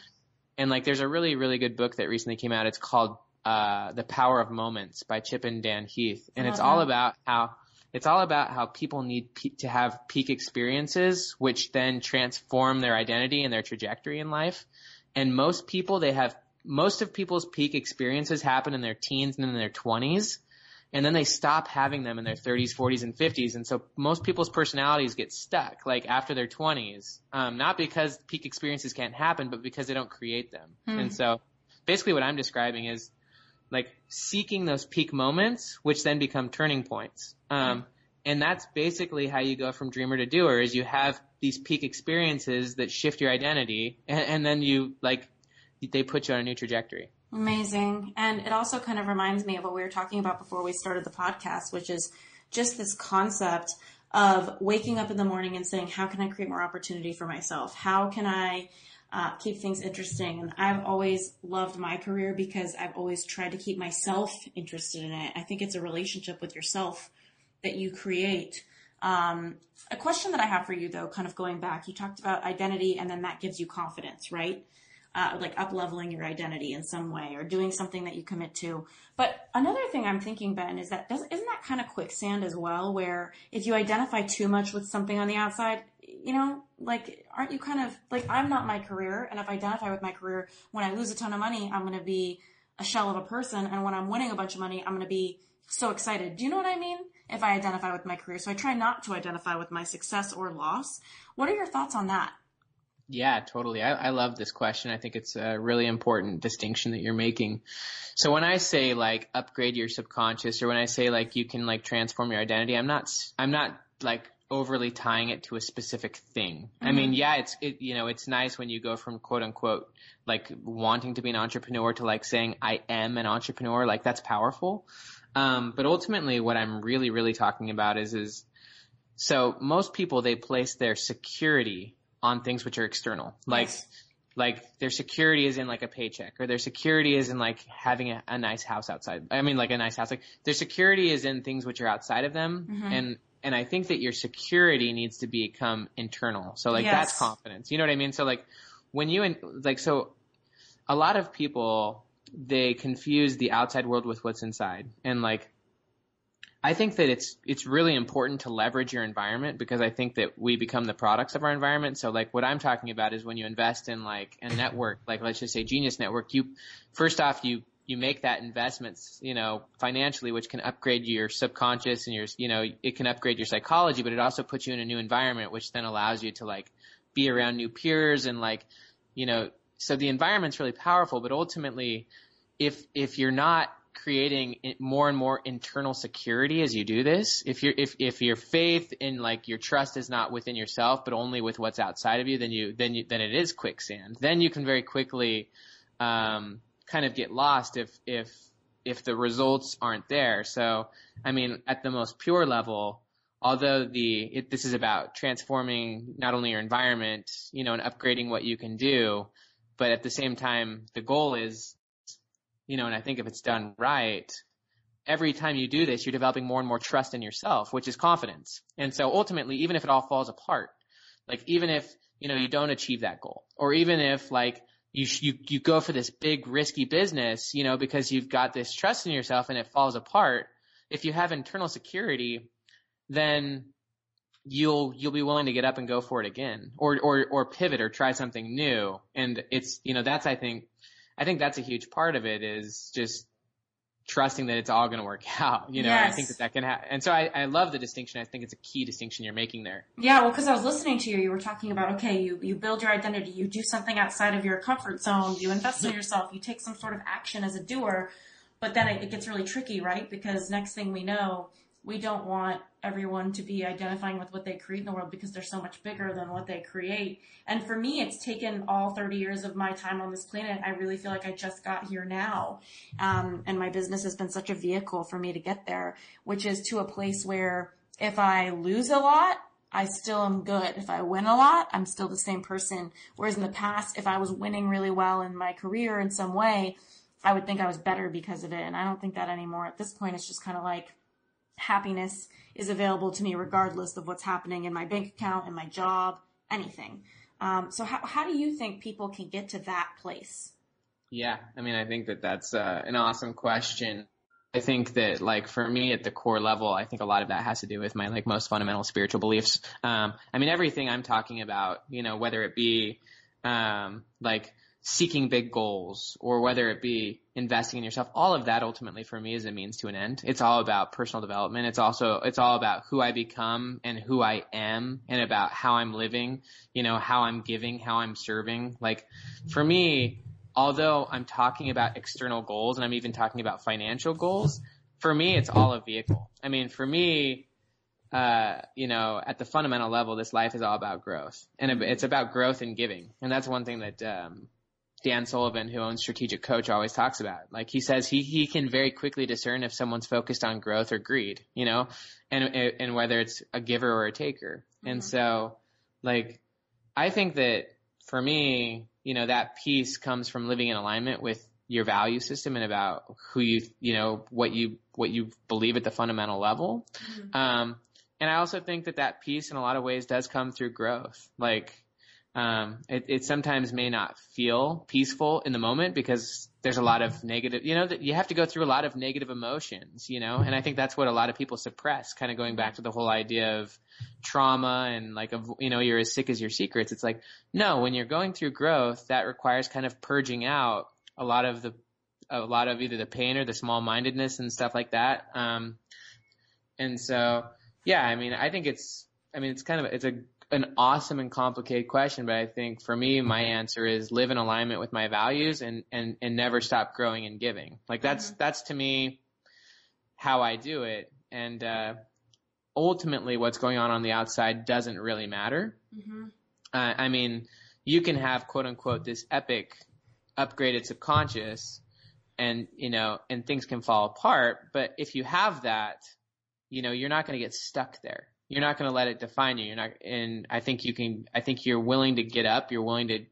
and like, there's a really, really good book that recently came out. It's called, uh, The Power of Moments by Chip and Dan Heath. And it's all about how, it's all about how people need pe- to have peak experiences, which then transform their identity and their trajectory in life. And most people, they have, most of people's peak experiences happen in their teens and in their 20s. And then they stop having them in their 30s, 40s, and 50s. And so most people's personalities get stuck, like after their 20s. Um, not because peak experiences can't happen, but because they don't create them. Hmm. And so basically what I'm describing is like seeking those peak moments, which then become turning points. Um, and that's basically how you go from dreamer to doer is you have these peak experiences that shift your identity and, and then you like, they put you on a new trajectory. Amazing. And it also kind of reminds me of what we were talking about before we started the podcast, which is just this concept of waking up in the morning and saying, how can I create more opportunity for myself? How can I uh, keep things interesting. And I've always loved my career because I've always tried to keep myself interested in it. I think it's a relationship with yourself that you create. Um, a question that I have for you, though, kind of going back, you talked about identity, and then that gives you confidence, right? Uh, like up leveling your identity in some way or doing something that you commit to. But another thing I'm thinking, Ben, is that doesn't, isn't that kind of quicksand as well, where if you identify too much with something on the outside, you know, like, aren't you kind of like, I'm not my career. And if I identify with my career, when I lose a ton of money, I'm going to be a shell of a person. And when I'm winning a bunch of money, I'm going to be so excited. Do you know what I mean? If I identify with my career. So I try not to identify with my success or loss. What are your thoughts on that? Yeah, totally. I, I love this question. I think it's a really important distinction that you're making. So when I say like upgrade your subconscious or when I say like you can like transform your identity, I'm not, I'm not like overly tying it to a specific thing. Mm-hmm. I mean, yeah, it's it you know, it's nice when you go from quote unquote like wanting to be an entrepreneur to like saying I am an entrepreneur, like that's powerful. Um, but ultimately what I'm really really talking about is is so most people they place their security on things which are external. Like yes. like their security is in like a paycheck or their security is in like having a, a, nice house outside. I mean like a nice house. Like their security is in things which are outside of them mm-hmm. and and I think that your security needs to become internal. So like yes. that's confidence. You know what I mean? So like when you and like so a lot of people they confuse the outside world with what's inside. And like I think that it's it's really important to leverage your environment because I think that we become the products of our environment. So like what I'm talking about is when you invest in like a network, like let's just say Genius Network, you first off you you make that investments, you know, financially, which can upgrade your subconscious and your, you know, it can upgrade your psychology, but it also puts you in a new environment, which then allows you to like be around new peers and like, you know, so the environment's really powerful, but ultimately, if, if you're not creating more and more internal security as you do this, if your if, if your faith in like your trust is not within yourself, but only with what's outside of you, then you, then you, then it is quicksand. Then you can very quickly, um, kind of get lost if if if the results aren't there. So, I mean, at the most pure level, although the it, this is about transforming not only your environment, you know, and upgrading what you can do, but at the same time, the goal is, you know, and I think if it's done right, every time you do this, you're developing more and more trust in yourself, which is confidence. And so ultimately, even if it all falls apart, like even if, you know, you don't achieve that goal, or even if like you, you, you go for this big risky business, you know, because you've got this trust in yourself and it falls apart. If you have internal security, then you'll, you'll be willing to get up and go for it again or, or, or pivot or try something new. And it's, you know, that's, I think, I think that's a huge part of it is just trusting that it's all going to work out. You know, yes. I think that that can happen. And so I, I love the distinction. I think it's a key distinction you're making there. Yeah, well, because I was listening to you, you were talking about okay, you you build your identity, you do something outside of your comfort zone, you invest in yourself, you take some sort of action as a doer, but then it, it gets really tricky, right? Because next thing we know, we don't want everyone to be identifying with what they create in the world because they're so much bigger than what they create. And for me, it's taken all 30 years of my time on this planet. I really feel like I just got here now. Um, and my business has been such a vehicle for me to get there, which is to a place where if I lose a lot, I still am good. If I win a lot, I'm still the same person. Whereas in the past, if I was winning really well in my career in some way, I would think I was better because of it. And I don't think that anymore. At this point, it's just kind of like happiness is available to me regardless of what's happening in my bank account, in my job, anything. Um, so how, how do you think people can get to that place? Yeah, I mean, I think that that's uh, an awesome question. I think that like for me at the core level, I think a lot of that has to do with my like most fundamental spiritual beliefs. Um, I mean, everything I'm talking about, you know, whether it be um, like seeking big goals or whether it be investing in yourself, all of that ultimately for me is a means to an end. It's all about personal development. It's also, it's all about who I become and who I am and about how I'm living, you know, how I'm giving, how I'm serving. Like for me, although I'm talking about external goals and I'm even talking about financial goals, for me, it's all a vehicle. I mean, for me, uh, you know, at the fundamental level, this life is all about growth and it's about growth and giving. And that's one thing that, um, Dan Sullivan, who owns Strategic Coach, always talks about. Like he says, he he can very quickly discern if someone's focused on growth or greed, you know, and and whether it's a giver or a taker. Mm-hmm. And so, like, I think that for me, you know, that piece comes from living in alignment with your value system and about who you, you know, what you what you believe at the fundamental level. Mm-hmm. Um, and I also think that that piece, in a lot of ways, does come through growth. Like um, it, it sometimes may not feel peaceful in the moment because there's a lot of negative, you know, that you have to go through a lot of negative emotions, you know, and I think that's what a lot of people suppress, kind of going back to the whole idea of trauma and like, of, you know, you're as sick as your secrets. It's like, no, when you're going through growth, that requires kind of purging out a lot of the, a lot of either the pain or the small mindedness and stuff like that. Um, and so, yeah, I mean, I think it's, I mean, it's kind of, it's a an awesome and complicated question, but I think for me, my answer is live in alignment with my values and, and, and never stop growing and giving. Like that's, mm-hmm. that's to me how I do it. And, uh, ultimately what's going on on the outside doesn't really matter. Mm-hmm. Uh, I mean, you can have quote unquote this epic upgraded subconscious and, you know, and things can fall apart. But if you have that, you know, you're not going to get stuck there you're not going to let it define you. You're not, and I think you can, I think you're willing to get up. You're willing to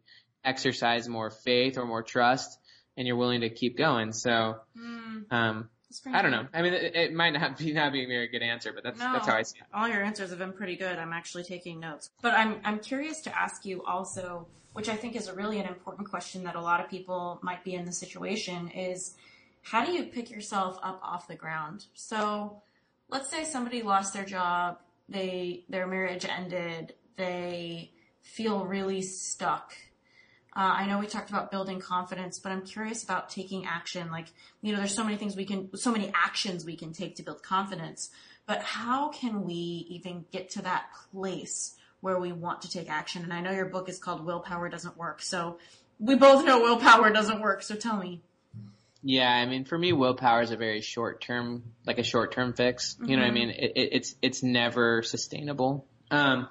exercise more faith or more trust and you're willing to keep going. So, mm. um, I don't know. I mean, it, it, might not be not be a very good answer, but that's no, that's how I see it. All your answers have been pretty good. I'm actually taking notes, but I'm I'm curious to ask you also, which I think is a really an important question that a lot of people might be in the situation is, how do you pick yourself up off the ground? So, let's say somebody lost their job they their marriage ended, they feel really stuck. Uh, I know we talked about building confidence, but I'm curious about taking action. Like, you know, there's so many things we can, so many actions we can take to build confidence, but how can we even get to that place where we want to take action? And I know your book is called Willpower Doesn't Work. So we both know willpower doesn't work. So tell me. Yeah, I mean, for me, willpower is a very short term, like a short term fix. Mm-hmm. You know what I mm-hmm. mean? It, it, it's it's never sustainable. Um,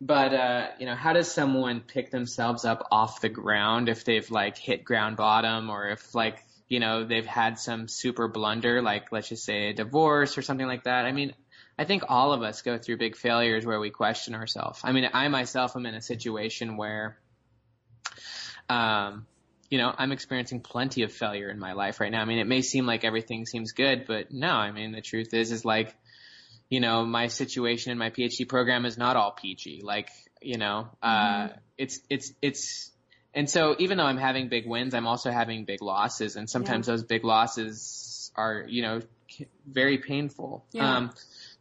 but uh, you know, how does someone pick themselves up off the ground if they've like hit ground bottom, or if like you know they've had some super blunder, like let's just say a divorce or something like that? I mean, I think all of us go through big failures where we question ourselves. I mean, I myself am in a situation where, um, you know, I'm experiencing plenty of failure in my life right now. I mean, it may seem like everything seems good, but no, I mean, the truth is, is like, you know, my situation in my PhD program is not all peachy. Like, you know, uh, mm-hmm. it's, it's, it's, and so even though I'm having big wins, I'm also having big losses. And sometimes yeah. those big losses are, you know, very painful. Yeah. Um,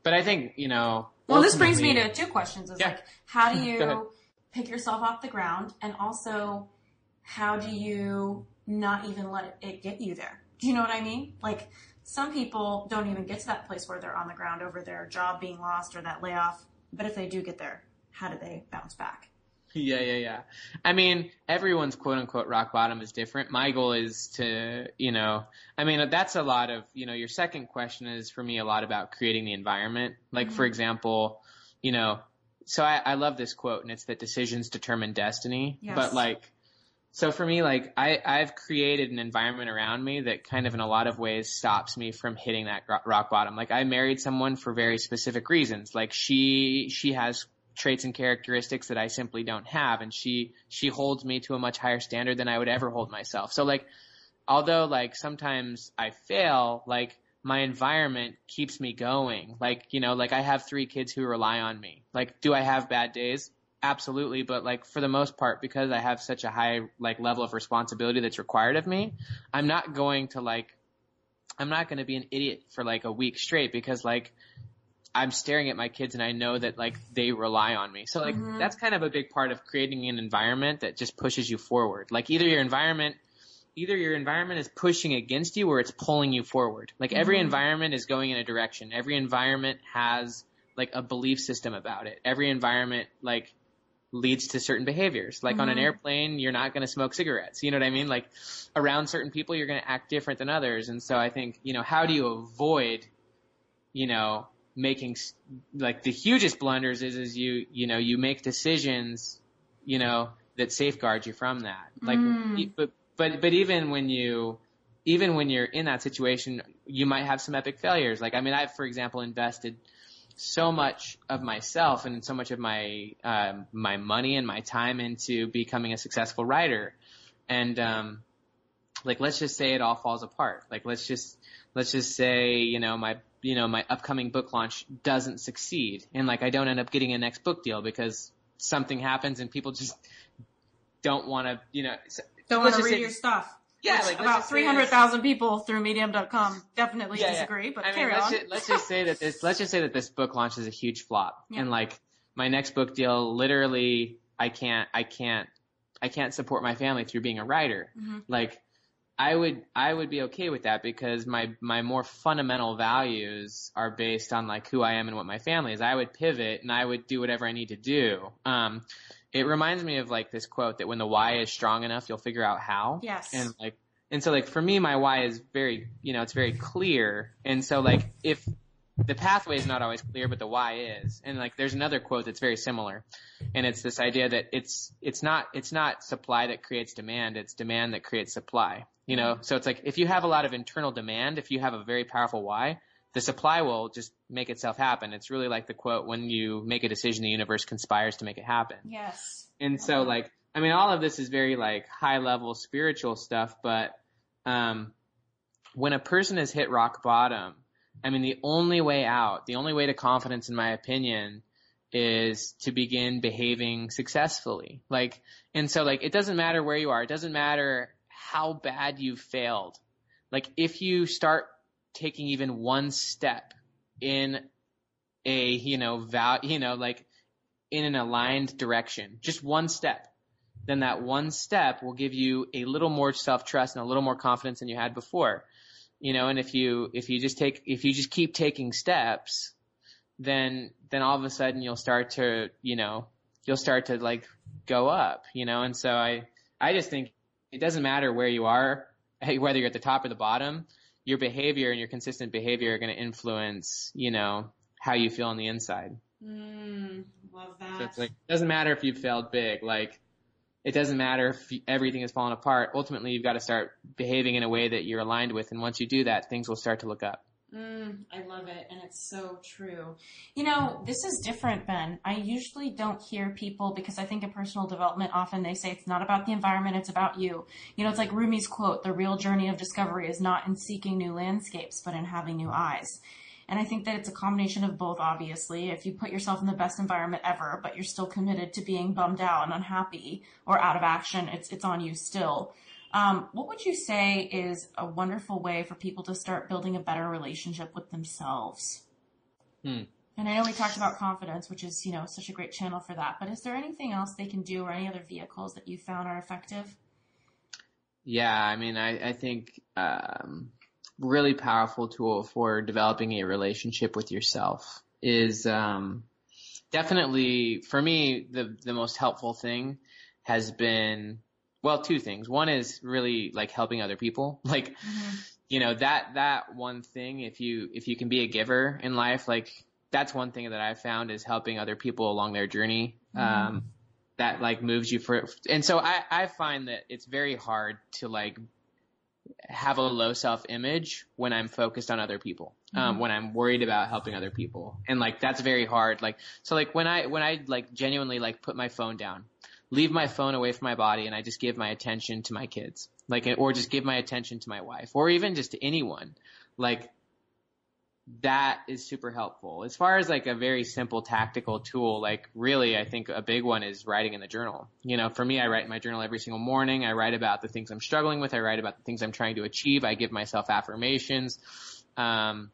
but I think, you know, well, this brings me to two questions. Is yeah. like, how do you pick yourself off the ground? And also, how do you not even let it get you there? Do you know what I mean? Like some people don't even get to that place where they're on the ground over their job being lost or that layoff. But if they do get there, how do they bounce back? Yeah, yeah, yeah. I mean, everyone's quote unquote rock bottom is different. My goal is to, you know, I mean, that's a lot of, you know, your second question is for me a lot about creating the environment. Like, for mm-hmm. example, you know, so I, I love this quote and it's that decisions determine destiny. Yes. But like, so for me, like I, I've created an environment around me that kind of in a lot of ways stops me from hitting that rock bottom. Like I married someone for very specific reasons. Like she, she has traits and characteristics that I simply don't have. And she, she holds me to a much higher standard than I would ever hold myself. So like, although like sometimes I fail, like my environment keeps me going. Like, you know, like I have three kids who rely on me. Like, do I have bad days? Absolutely. But like for the most part, because I have such a high like level of responsibility that's required of me, I'm not going to like, I'm not going to be an idiot for like a week straight because like I'm staring at my kids and I know that like they rely on me. So like mm-hmm. that's kind of a big part of creating an environment that just pushes you forward. Like either your environment either your environment is pushing against you or it's pulling you forward. Like every mm-hmm. environment is going in a direction. Every environment has like a belief system about it. Every environment like leads to certain behaviors. Like on an mm-hmm. airplane, you're not going to smoke cigarettes. You know what I mean? Like around certain people, you're going to act different than others. And so I think, you know, how do you avoid, you know, making s- like the hugest blunders is, is you, you know, you make decisions, you know, that safeguard you from that. Like, mm. e- but, but, but even when you, even when you're in that situation, you might have some epic failures. Like, I mean, I've, for example, invested so much of myself and so much of my um, my money and my time into becoming a successful writer, and um, like let's just say it all falls apart. Like let's just let's just say you know my you know my upcoming book launch doesn't succeed, and like I don't end up getting a next book deal because something happens and people just don't want to you know. Don't want to read your stuff. Yeah, like, about three hundred thousand people through Medium.com definitely Yeah, yeah. disagree, but I mean, carry let's on. Just, let's just say that this let's just say that this book launch is a huge flop, Yeah. and like my next book deal, literally, I can't, I can't, I can't support my family through being a writer. Mhm. Like, I would, I would be okay with that because my my more fundamental values are based on like who I am and what my family is. I would pivot and I would do whatever I need to do. Um, it reminds me of like this quote that when the why is strong enough, you'll figure out how. Yes. And like, and so like for me, my why is very, you know, it's very clear. And so like if the pathway is not always clear, but the why is. And like there's another quote that's very similar. And it's this idea that it's, it's not, it's not supply that creates demand. It's demand that creates supply. You know, so it's like if you have a lot of internal demand, if you have a very powerful why, the supply will just make itself happen. It's really like the quote, when you make a decision, the universe conspires to make it happen. yes. And so like, I mean, all of this is very like high level spiritual stuff, but, um, when a person has hit rock bottom, I mean, the only way out, the only way to confidence, in my opinion, is to begin behaving successfully. Like, and so like, it doesn't matter where you are. It doesn't matter how bad you failed. Like, if you start taking even one step in a, you know, val, you know, like in an aligned direction, just one step, then that one step will give you a little more self-trust and a little more confidence than you had before. You know, and if you, if you just take, if you just keep taking steps, then, then all of a sudden you'll start to, you know, you'll start to like go up, you know, and so I, I just think it doesn't matter where you are, whether you're at the top or the bottom, your behavior and your consistent behavior are going to influence, you know, how you feel on the inside. Mm, love that. So it's like, it doesn't matter if you failed big. Like, it doesn't matter if everything is falling apart. Ultimately, you've got to start behaving in a way that you're aligned with. And once you do that, things will start to look up. Mm, I love it, and it's so true. You know, this is different, Ben. I usually don't hear people because I think in personal development, often they say it's not about the environment, it's about you. You know, it's like Rumi's quote: "The real journey of discovery is not in seeking new landscapes, but in having new eyes." And I think that it's a combination of both. Obviously, if you put yourself in the best environment ever, but you're still committed to being bummed out and unhappy or out of action, it's it's on you still. Um, what would you say is a wonderful way for people to start building a better relationship with themselves? Hmm. And I know we talked about confidence, which is, you know, such a great channel for that. But is there anything else they can do or any other vehicles that you found are effective? Yeah, I mean, I, I think um, really powerful tool for developing a relationship with yourself is um, definitely for me the the most helpful thing has been well two things one is really like helping other people like mm-hmm. you know that that one thing if you if you can be a giver in life like that's one thing that i've found is helping other people along their journey mm-hmm. um that like moves you for and so i i find that it's very hard to like have a low self image when I'm focused on other people. Um, mm-hmm. when I'm worried about helping other people. And like, that's very hard. Like, so like when I, when I like genuinely like put my phone down, leave my phone away from my body and I just give my attention to my kids, like, or just give my attention to my wife or even just to anyone, like that is super helpful. As far as like a very simple tactical tool, like really, I think a big one is writing in the journal. You know, for me, I write in my journal every single morning. I write about the things I'm struggling with. I write about the things I'm trying to achieve. I give myself affirmations. Um,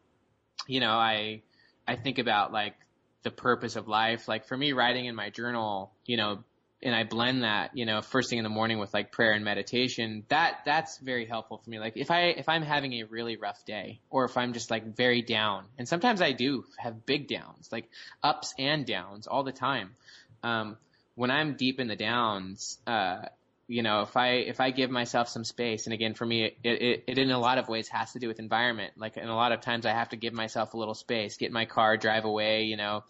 you know, I, I think about like the purpose of life. Like for me, writing in my journal, you know, and I blend that, you know, first thing in the morning with like prayer and meditation, that, that's very helpful for me. Like if I, if I'm having a really rough day or if I'm just like very down and sometimes I do have big downs, like ups and downs all the time. Um, when I'm deep in the downs, uh, you know, if I if I give myself some space, and again, for me, it, it, it in a lot of ways has to do with environment. Like, in a lot of times, I have to give myself a little space, get in my car, drive away, you know,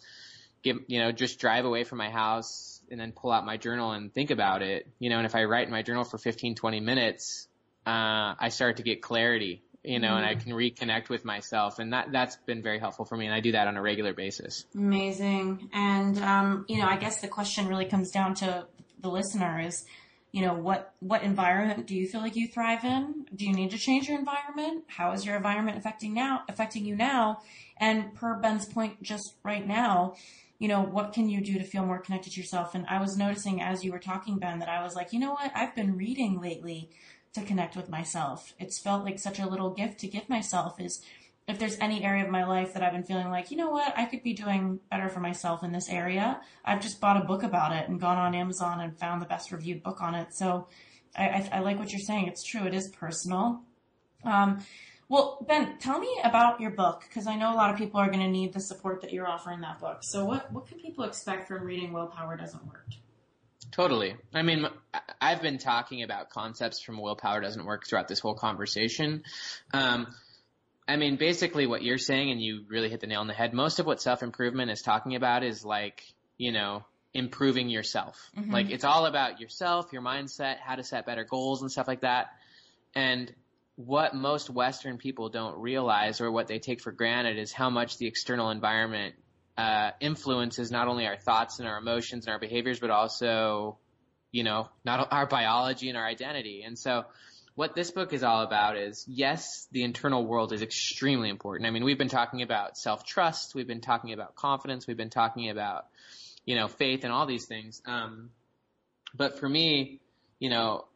give you know, just drive away from my house, and then pull out my journal and think about it, you know, and if I write in my journal for 15, 20 minutes, uh, I start to get clarity, you know, mm-hmm. and I mm-hmm. can reconnect with myself. And that, that's been very helpful for me. And I do that on a regular basis. Amazing. And, um, you know, I guess the question really comes down to the listener is, you know, what, what environment do you feel like you thrive in? Do you need to change your environment? How is your environment affecting now, affecting you now? And per Ben's point just right now, you know, what can you do to feel more connected to yourself? And I was noticing as you were talking, Ben, that I was like, you know what? I've been reading lately to connect with myself. It's felt like such a little gift to give myself is if there's any area of my life that I've been feeling like, you know what, I could be doing better for myself in this area, I've just bought a book about it and gone on Amazon and found the best reviewed book on it. So I, I, I like what you're saying. It's true. It is personal. Um, well, Ben, tell me about your book because I know a lot of people are going to need the support that you're offering that book. So, what what can people expect from reading Willpower Doesn't Work? Totally. I mean, I've been talking about concepts from Willpower Doesn't Work throughout this whole conversation. Um, I mean, basically what you're saying, and you really hit the nail on the head. Most of what self improvement is talking about is like, you know, improving yourself. Mm-hmm. Like it's all about yourself, your mindset, how to set better goals and stuff like that. And what most Western people don't realize or what they take for granted is how much the external environment uh, influences not only our thoughts and our emotions and our behaviors, but also, you know, not our biology and our identity. And so, what this book is all about is yes, the internal world is extremely important. I mean, we've been talking about self trust, we've been talking about confidence, we've been talking about, you know, faith and all these things. Um, but for me, you know,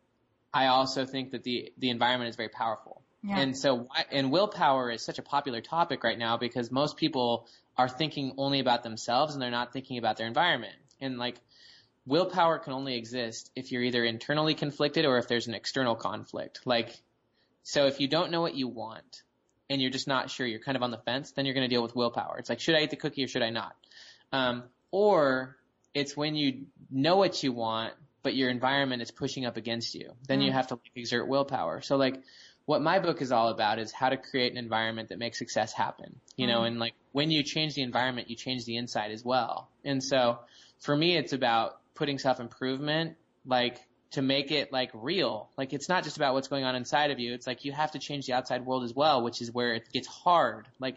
I also think that the the environment is very powerful. Yeah. And so, and willpower is such a popular topic right now because most people are thinking only about themselves and they're not thinking about their environment. And like, willpower can only exist if you're either internally conflicted or if there's an external conflict. Like, so if you don't know what you want and you're just not sure, you're kind of on the fence, then you're going to deal with willpower. It's like, should I eat the cookie or should I not? Um, or it's when you know what you want, but your environment is pushing up against you. Then mm. you have to like, exert willpower. So like what my book is all about is how to create an environment that makes success happen. You mm. know, and like when you change the environment, you change the inside as well. And so for me, it's about putting self improvement like to make it like real. Like it's not just about what's going on inside of you. It's like you have to change the outside world as well, which is where it gets hard. Like,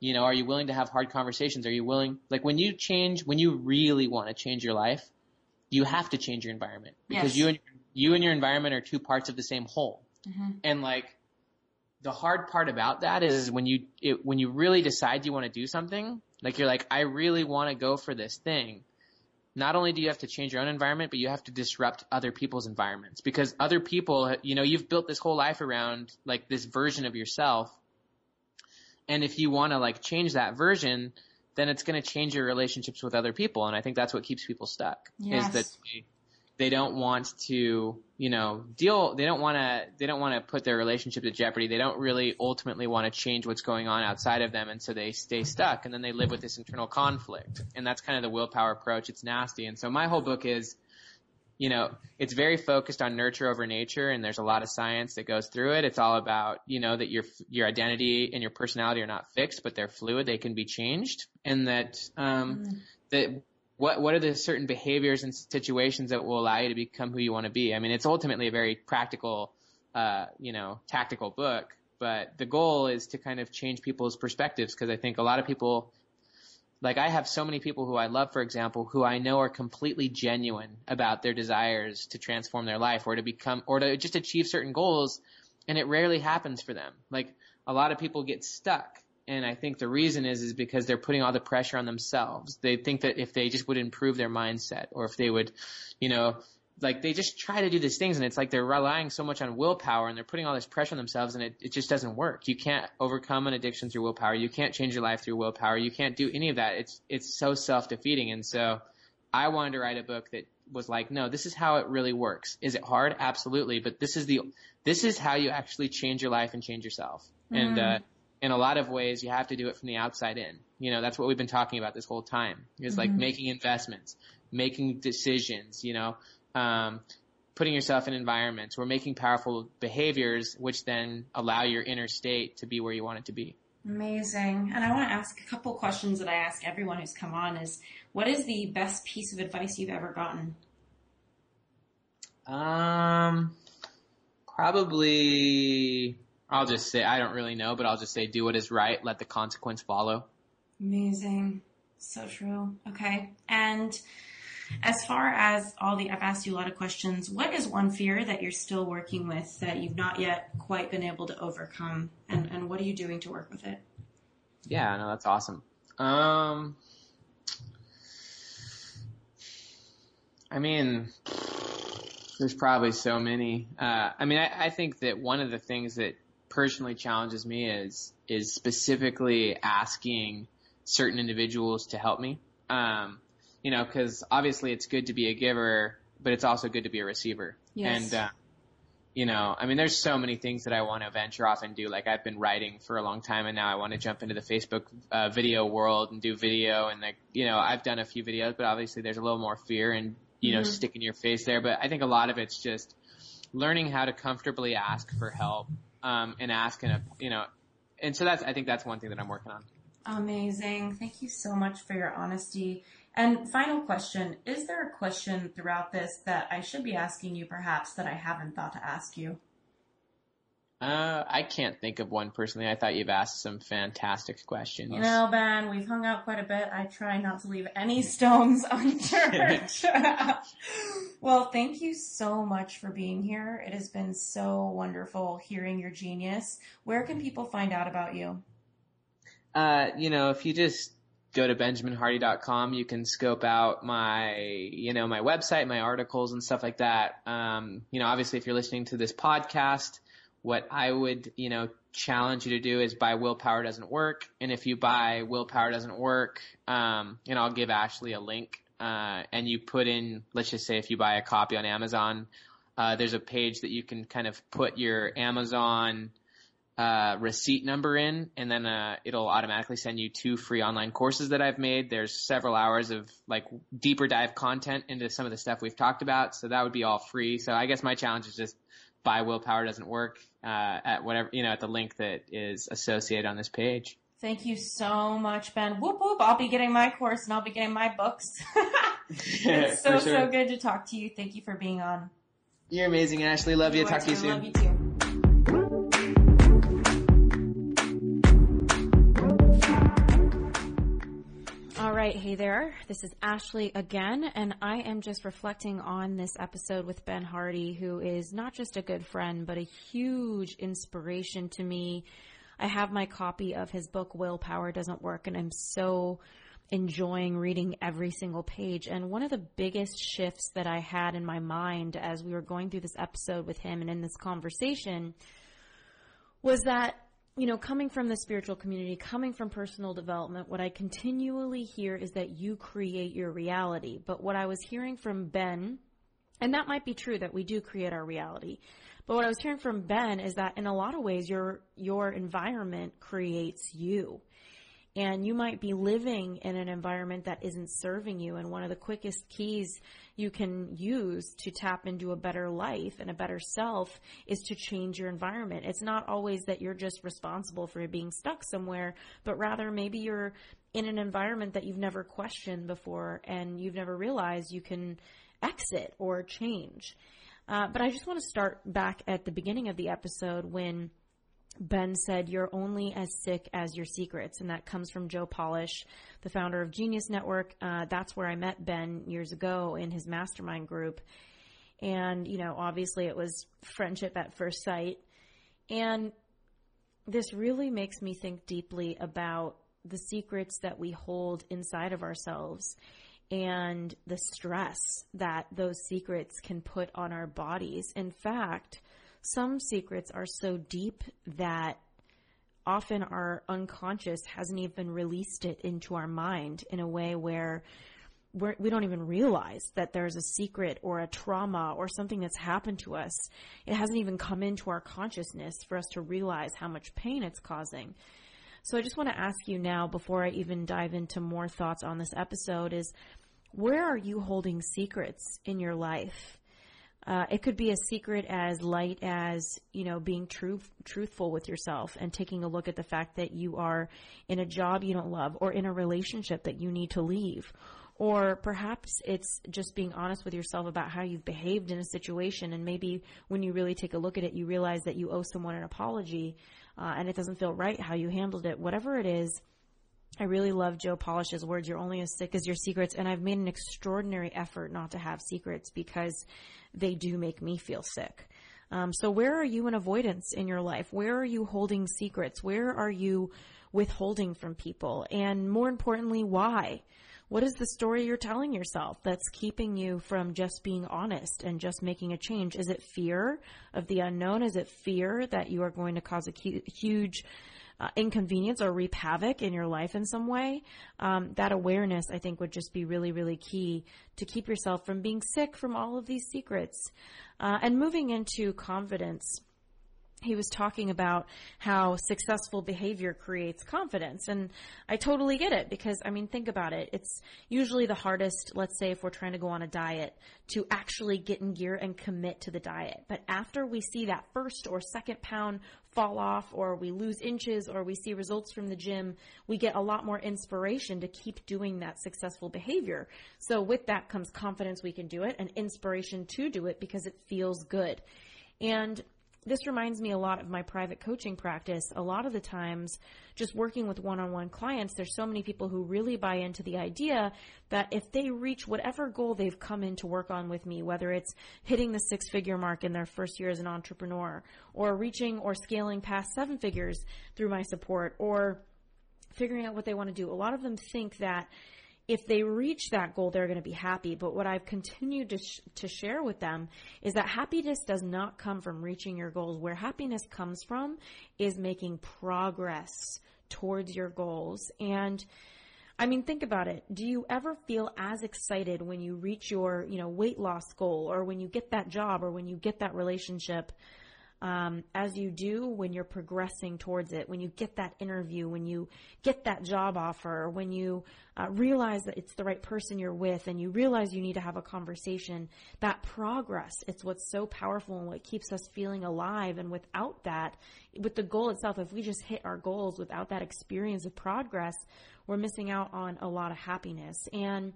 you know, are you willing to have hard conversations? Are you willing, like when you change, when you really want to change your life, you have to change your environment because yes. you and you and your environment are two parts of the same whole. Mm-hmm. And like the hard part about that is when you it, when you really decide you want to do something, like you're like I really want to go for this thing. Not only do you have to change your own environment, but you have to disrupt other people's environments because other people, you know, you've built this whole life around like this version of yourself. And if you want to like change that version, then it's going to change your relationships with other people. And I think that's what keeps people stuck yes. is that they, they don't want to you know, deal, they don't want to, they don't want to put their relationship at jeopardy. They don't really ultimately want to change what's going on outside of them. And so they stay stuck and then they live with this internal conflict. And that's kind of the willpower approach. It's nasty. And so my whole book is, you know, it's very focused on nurture over nature and there's a lot of science that goes through it. It's all about, you know, that your, your identity and your personality are not fixed, but they're fluid. They can be changed and that, um, mm. that what, what are the certain behaviors and situations that will allow you to become who you want to be? I mean, it's ultimately a very practical, uh, you know, tactical book, but the goal is to kind of change people's perspectives because I think a lot of people like I have so many people who I love, for example, who I know are completely genuine about their desires to transform their life or to become, or to just achieve certain goals. And it rarely happens for them. Like a lot of people get stuck. And I think the reason is, is because they're putting all the pressure on themselves. They think that if they just would improve their mindset or if they would, you know, like they just try to do these things and it's like they're relying so much on willpower and they're putting all this pressure on themselves and it, it just doesn't work. You can't overcome an addiction through willpower. You can't change your life through willpower. You can't do any of that. It's, it's so self-defeating. And so I wanted to write a book that was like, no, this is how it really works. Is it hard? Absolutely. But this is the, this is how you actually change your life and change yourself. Mm. And, uh, in a lot of ways, you have to do it from the outside in. You know, that's what we've been talking about this whole time is mm-hmm. like making investments, making decisions, you know, um, putting yourself in environments or making powerful behaviors, which then allow your inner state to be where you want it to be. Amazing. And I want to ask a couple questions that I ask everyone who's come on is what is the best piece of advice you've ever gotten? Um, probably, I'll just say, I don't really know, but I'll just say do what is right. Let the consequence follow. Amazing. So true. Okay. And as far as all the, I've asked you a lot of questions. What is one fear that you're still working with that you've not yet quite been able to overcome? And, and what are you doing to work with it? Yeah, no, that's awesome. Um, I mean, there's probably so many. Uh, I mean, I, I think that one of the things that personally challenges me is is specifically asking certain individuals to help me. Um, you know, because obviously it's good to be a giver, but it's also good to be a receiver. Yes. And, uh, you know, I mean, there's so many things that I want to venture off and do. Like I've been writing for a long time and now I want to jump into the Facebook uh, video world and do video and like, you know, I've done a few videos, but obviously there's a little more fear and, you know, mm-hmm. sticking your face there. But I think a lot of it's just learning how to comfortably ask for help, um, and ask in a, you know, and so that's, I think that's one thing that I'm working on. Amazing. Thank you so much for your honesty and final question, is there a question throughout this that I should be asking you perhaps that I haven't thought to ask you? Uh, I can't think of one personally. I thought you've asked some fantastic questions. You know, Ben, we've hung out quite a bit. I try not to leave any stones unturned. well, thank you so much for being here. It has been so wonderful hearing your genius. Where can people find out about you? Uh, you know, if you just go to benjaminhardy.com. You can scope out my, you know, my website, my articles and stuff like that. Um, you know, obviously if you're listening to this podcast, what I would, you know, challenge you to do is buy Willpower Doesn't Work. And if you buy Willpower Doesn't Work, um, and I'll give Ashley a link, uh, and you put in, let's just say if you buy a copy on Amazon, uh, there's a page that you can kind of put your Amazon, uh, receipt number in, and then uh, it'll automatically send you two free online courses that I've made. There's several hours of like deeper dive content into some of the stuff we've talked about, so that would be all free. So I guess my challenge is just buy willpower doesn't work uh, at whatever you know at the link that is associated on this page. Thank you so much, Ben. Whoop whoop! I'll be getting my course and I'll be getting my books. it's so sure. so good to talk to you. Thank you for being on. You're amazing, Ashley. Love you. you talk to you soon. Love you too. Right, hey there. This is Ashley again, and I am just reflecting on this episode with Ben Hardy, who is not just a good friend, but a huge inspiration to me. I have my copy of his book, Willpower Doesn't Work, and I'm so enjoying reading every single page. And one of the biggest shifts that I had in my mind as we were going through this episode with him and in this conversation was that you know, coming from the spiritual community, coming from personal development, what I continually hear is that you create your reality. But what I was hearing from Ben And that might be true that we do create our reality. But what I was hearing from Ben is that in a lot of ways your your environment creates you. And you might be living in an environment that isn't serving you. And one of the quickest keys you can use to tap into a better life and a better self is to change your environment. It's not always that you're just responsible for being stuck somewhere, but rather maybe you're in an environment that you've never questioned before and you've never realized you can exit or change. Uh, but I just want to start back at the beginning of the episode when Ben said, You're only as sick as your secrets. And that comes from Joe Polish, the founder of Genius Network. Uh, that's where I met Ben years ago in his mastermind group. And, you know, obviously it was friendship at first sight. And this really makes me think deeply about the secrets that we hold inside of ourselves and the stress that those secrets can put on our bodies. In fact, some secrets are so deep that often our unconscious hasn't even released it into our mind in a way where we're, we do not even realize that there's a secret or a trauma or something that's happened to us. It hasn't even come into our consciousness for us to realize how much pain it's causing. So I just want to ask you now, before I even dive into more thoughts on this episode, is where are you holding secrets in your life? Uh, it could be as secret as light as you know being true truthful with yourself and taking a look at the fact that you are in a job you don't love or in a relationship that you need to leave. Or perhaps it's just being honest with yourself about how you've behaved in a situation and maybe when you really take a look at it you realize that you owe someone an apology uh, and it doesn't feel right how you handled it. Whatever it is I really love Joe Polish's words, you're only as sick as your secrets. And I've made an extraordinary effort not to have secrets because they do make me feel sick. Um, so where are you in avoidance in your life? Where are you holding secrets? Where are you withholding from people? And more importantly, why? What is the story you're telling yourself that's keeping you from just being honest and just making a change? Is it fear of the unknown? Is it fear that you are going to cause a huge uh, inconvenience or reap havoc in your life in some way, um, that awareness I think would just be really, really key to keep yourself from being sick from all of these secrets. Uh, and moving into confidence he was talking about how successful behavior creates confidence. And I totally get it because, I mean, think about it. It's usually the hardest, let's say, if we're trying to go on a diet, to actually get in gear and commit to the diet. But after we see that first or second pound fall off, or we lose inches, or we see results from the gym, we get a lot more inspiration to keep doing that successful behavior. So with that comes confidence we can do it and inspiration to do it because it feels good. And this reminds me a lot of my private coaching practice. A lot of the times, just working with one on one clients, there's so many people who really buy into the idea that if they reach whatever goal they've come in to work on with me, whether it's hitting the six figure mark in their first year as an entrepreneur, or reaching or scaling past seven figures through my support, or figuring out what they want to do, a lot of them think that if they reach that goal, they're going to be happy. But what I've continued to, sh- to share with them is that happiness does not come from reaching your goals. Where happiness comes from is making progress towards your goals. And I mean, think about it. Do you ever feel as excited when you reach your, you know, weight loss goal or when you get that job or when you get that relationship um, as you do when you're progressing towards it, when you get that interview, when you get that job offer, when you uh, realize that it's the right person you're with and you realize you need to have a conversation, that progress, it's what's so powerful and what keeps us feeling alive. And without that, with the goal itself, if we just hit our goals without that experience of progress, we're missing out on a lot of happiness. And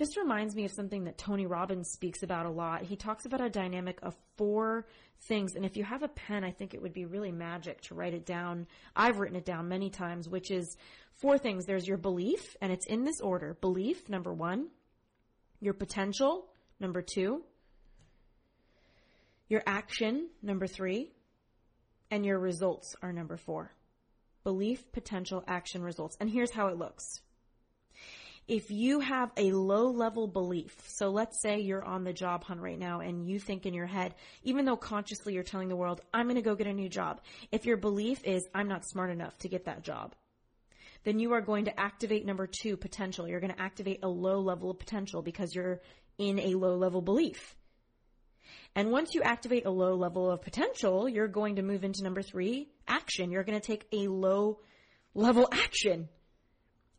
this reminds me of something that Tony Robbins speaks about a lot. He talks about a dynamic of four things. And if you have a pen, I think it would be really magic to write it down. I've written it down many times, which is four things. There's your belief, and it's in this order. Belief, number one. Your potential, number two. Your action, number three. And your results are number four. Belief, potential, action, results. And here's how it looks if you have a low level belief, so let's say you're on the job hunt right now and you think in your head, even though consciously you're telling the world, I'm going to go get a new job. If your belief is, I'm not smart enough to get that job, then you are going to activate number two, potential. You're going to activate a low level of potential because you're in a low level belief. And once you activate a low level of potential, you're going to move into number three, action. You're going to take a low level action.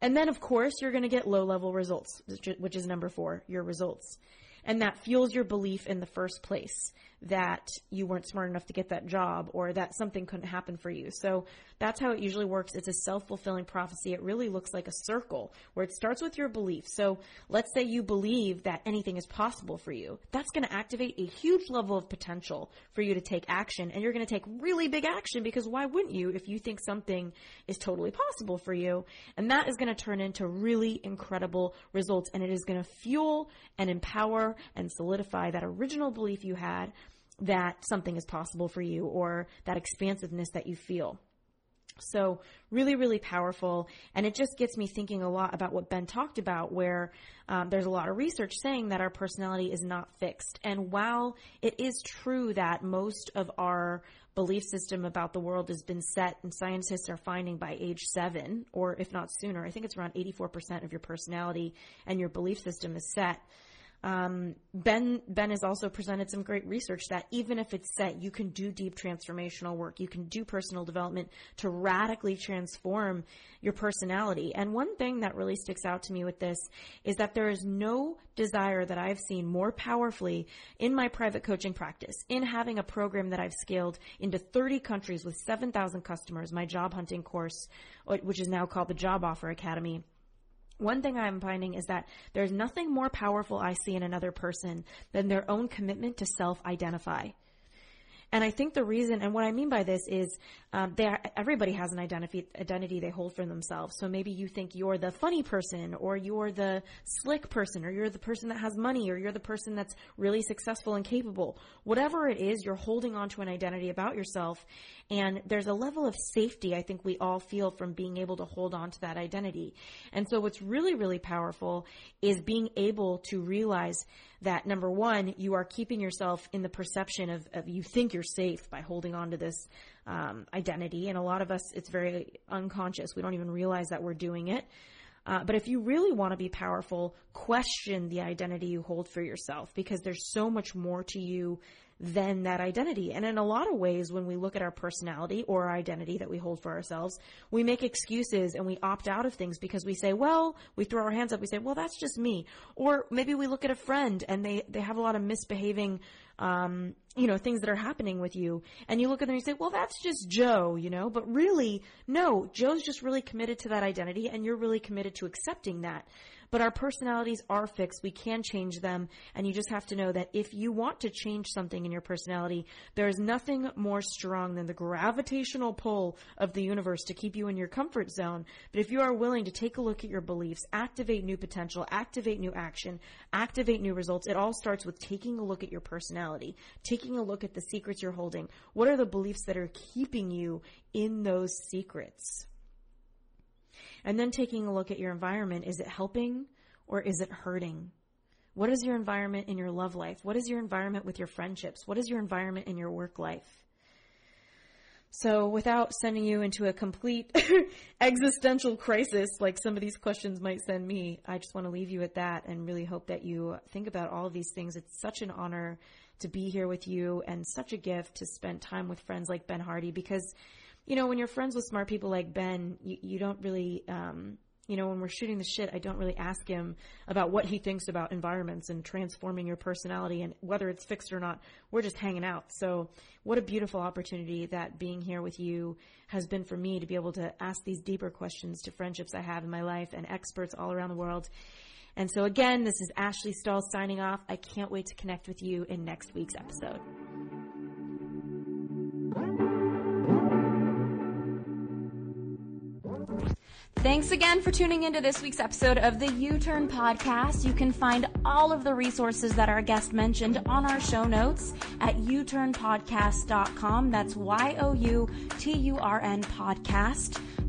And then, of course, you're going to get low level results, which is number four, your results. And that fuels your belief in the first place that you weren't smart enough to get that job or that something couldn't happen for you. So that's how it usually works. It's a self-fulfilling prophecy. It really looks like a circle where it starts with your belief. So let's say you believe that anything is possible for you. That's going to activate a huge level of potential for you to take action and you're going to take really big action because why wouldn't you if you think something is totally possible for you? And that is going to turn into really incredible results and it is going to fuel and empower and solidify that original belief you had that something is possible for you or that expansiveness that you feel. So really, really powerful. And it just gets me thinking a lot about what Ben talked about where um, there's a lot of research saying that our personality is not fixed. And while it is true that most of our belief system about the world has been set and scientists are finding by age seven, or if not sooner, I think it's around 84% of your personality and your belief system is set. Um, ben Ben has also presented some great research that even if it's set, you can do deep transformational work. You can do personal development to radically transform your personality. And one thing that really sticks out to me with this is that there is no desire that I've seen more powerfully in my private coaching practice, in having a program that I've scaled into 30 countries with 7,000 customers, my job hunting course, which is now called the Job Offer Academy one thing I'm finding is that there's nothing more powerful I see in another person than their own commitment to self-identify. And I think the reason, and what I mean by this is, um, they are, everybody has an identity identity they hold for themselves. So maybe you think you're the funny person, or you're the slick person, or you're the person that has money, or you're the person that's really successful and capable. Whatever it is, you're holding on to an identity about yourself, and there's a level of safety I think we all feel from being able to hold on to that identity. And so what's really really powerful is being able to realize that number one, you are keeping yourself in the perception of, of you think you're safe by holding on to this um, identity. And a lot of us, it's very unconscious. We don't even realize that we're doing it. Uh, but if you really want to be powerful, question the identity you hold for yourself because there's so much more to you than that identity. And in a lot of ways, when we look at our personality or our identity that we hold for ourselves, we make excuses and we opt out of things because we say, well, we throw our hands up, we say, well, that's just me. Or maybe we look at a friend and they, they have a lot of misbehaving um, you know, things that are happening with you. And you look at them and you say, well, that's just Joe, you know, but really, no, Joe's just really committed to that identity and you're really committed to accepting that. But our personalities are fixed. We can change them. And you just have to know that if you want to change something in your personality, there is nothing more strong than the gravitational pull of the universe to keep you in your comfort zone. But if you are willing to take a look at your beliefs, activate new potential, activate new action, activate new results, it all starts with taking a look at your personality, taking a look at the secrets you're holding. What are the beliefs that are keeping you in those secrets? And then taking a look at your environment. Is it helping or is it hurting? What is your environment in your love life? What is your environment with your friendships? What is your environment in your work life? So without sending you into a complete existential crisis like some of these questions might send me, I just want to leave you at that and really hope that you think about all of these things. It's such an honor to be here with you and such a gift to spend time with friends like Ben Hardy because you know, when you're friends with smart people like Ben, you, you don't really, um, you know, when we're shooting the shit, I don't really ask him about what he thinks about environments and transforming your personality and whether it's fixed or not. We're just hanging out. So what a beautiful opportunity that being here with you has been for me to be able to ask these deeper questions to friendships I have in my life and experts all around the world. And so again, this is Ashley Stahl signing off. I can't wait to connect with you in next week's episode. Thanks again for tuning into this week's episode of the You Turn podcast. You can find all of the resources that our guest mentioned on our show notes at youturnpodcast.com. That's Y-O-U-T-U-R-N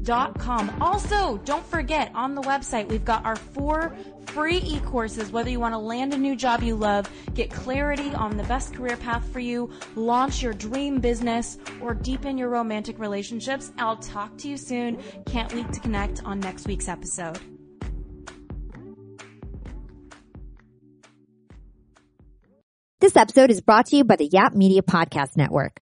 podcast.com. Also, don't forget on the website, we've got our four free e-courses, whether you want to land a new job you love, get clarity on the best career path for you, launch your dream business, or deepen your romantic relationships. I'll talk to you soon. Can't wait to connect on next week's episode. This episode is brought to you by the Yap Media Podcast Network.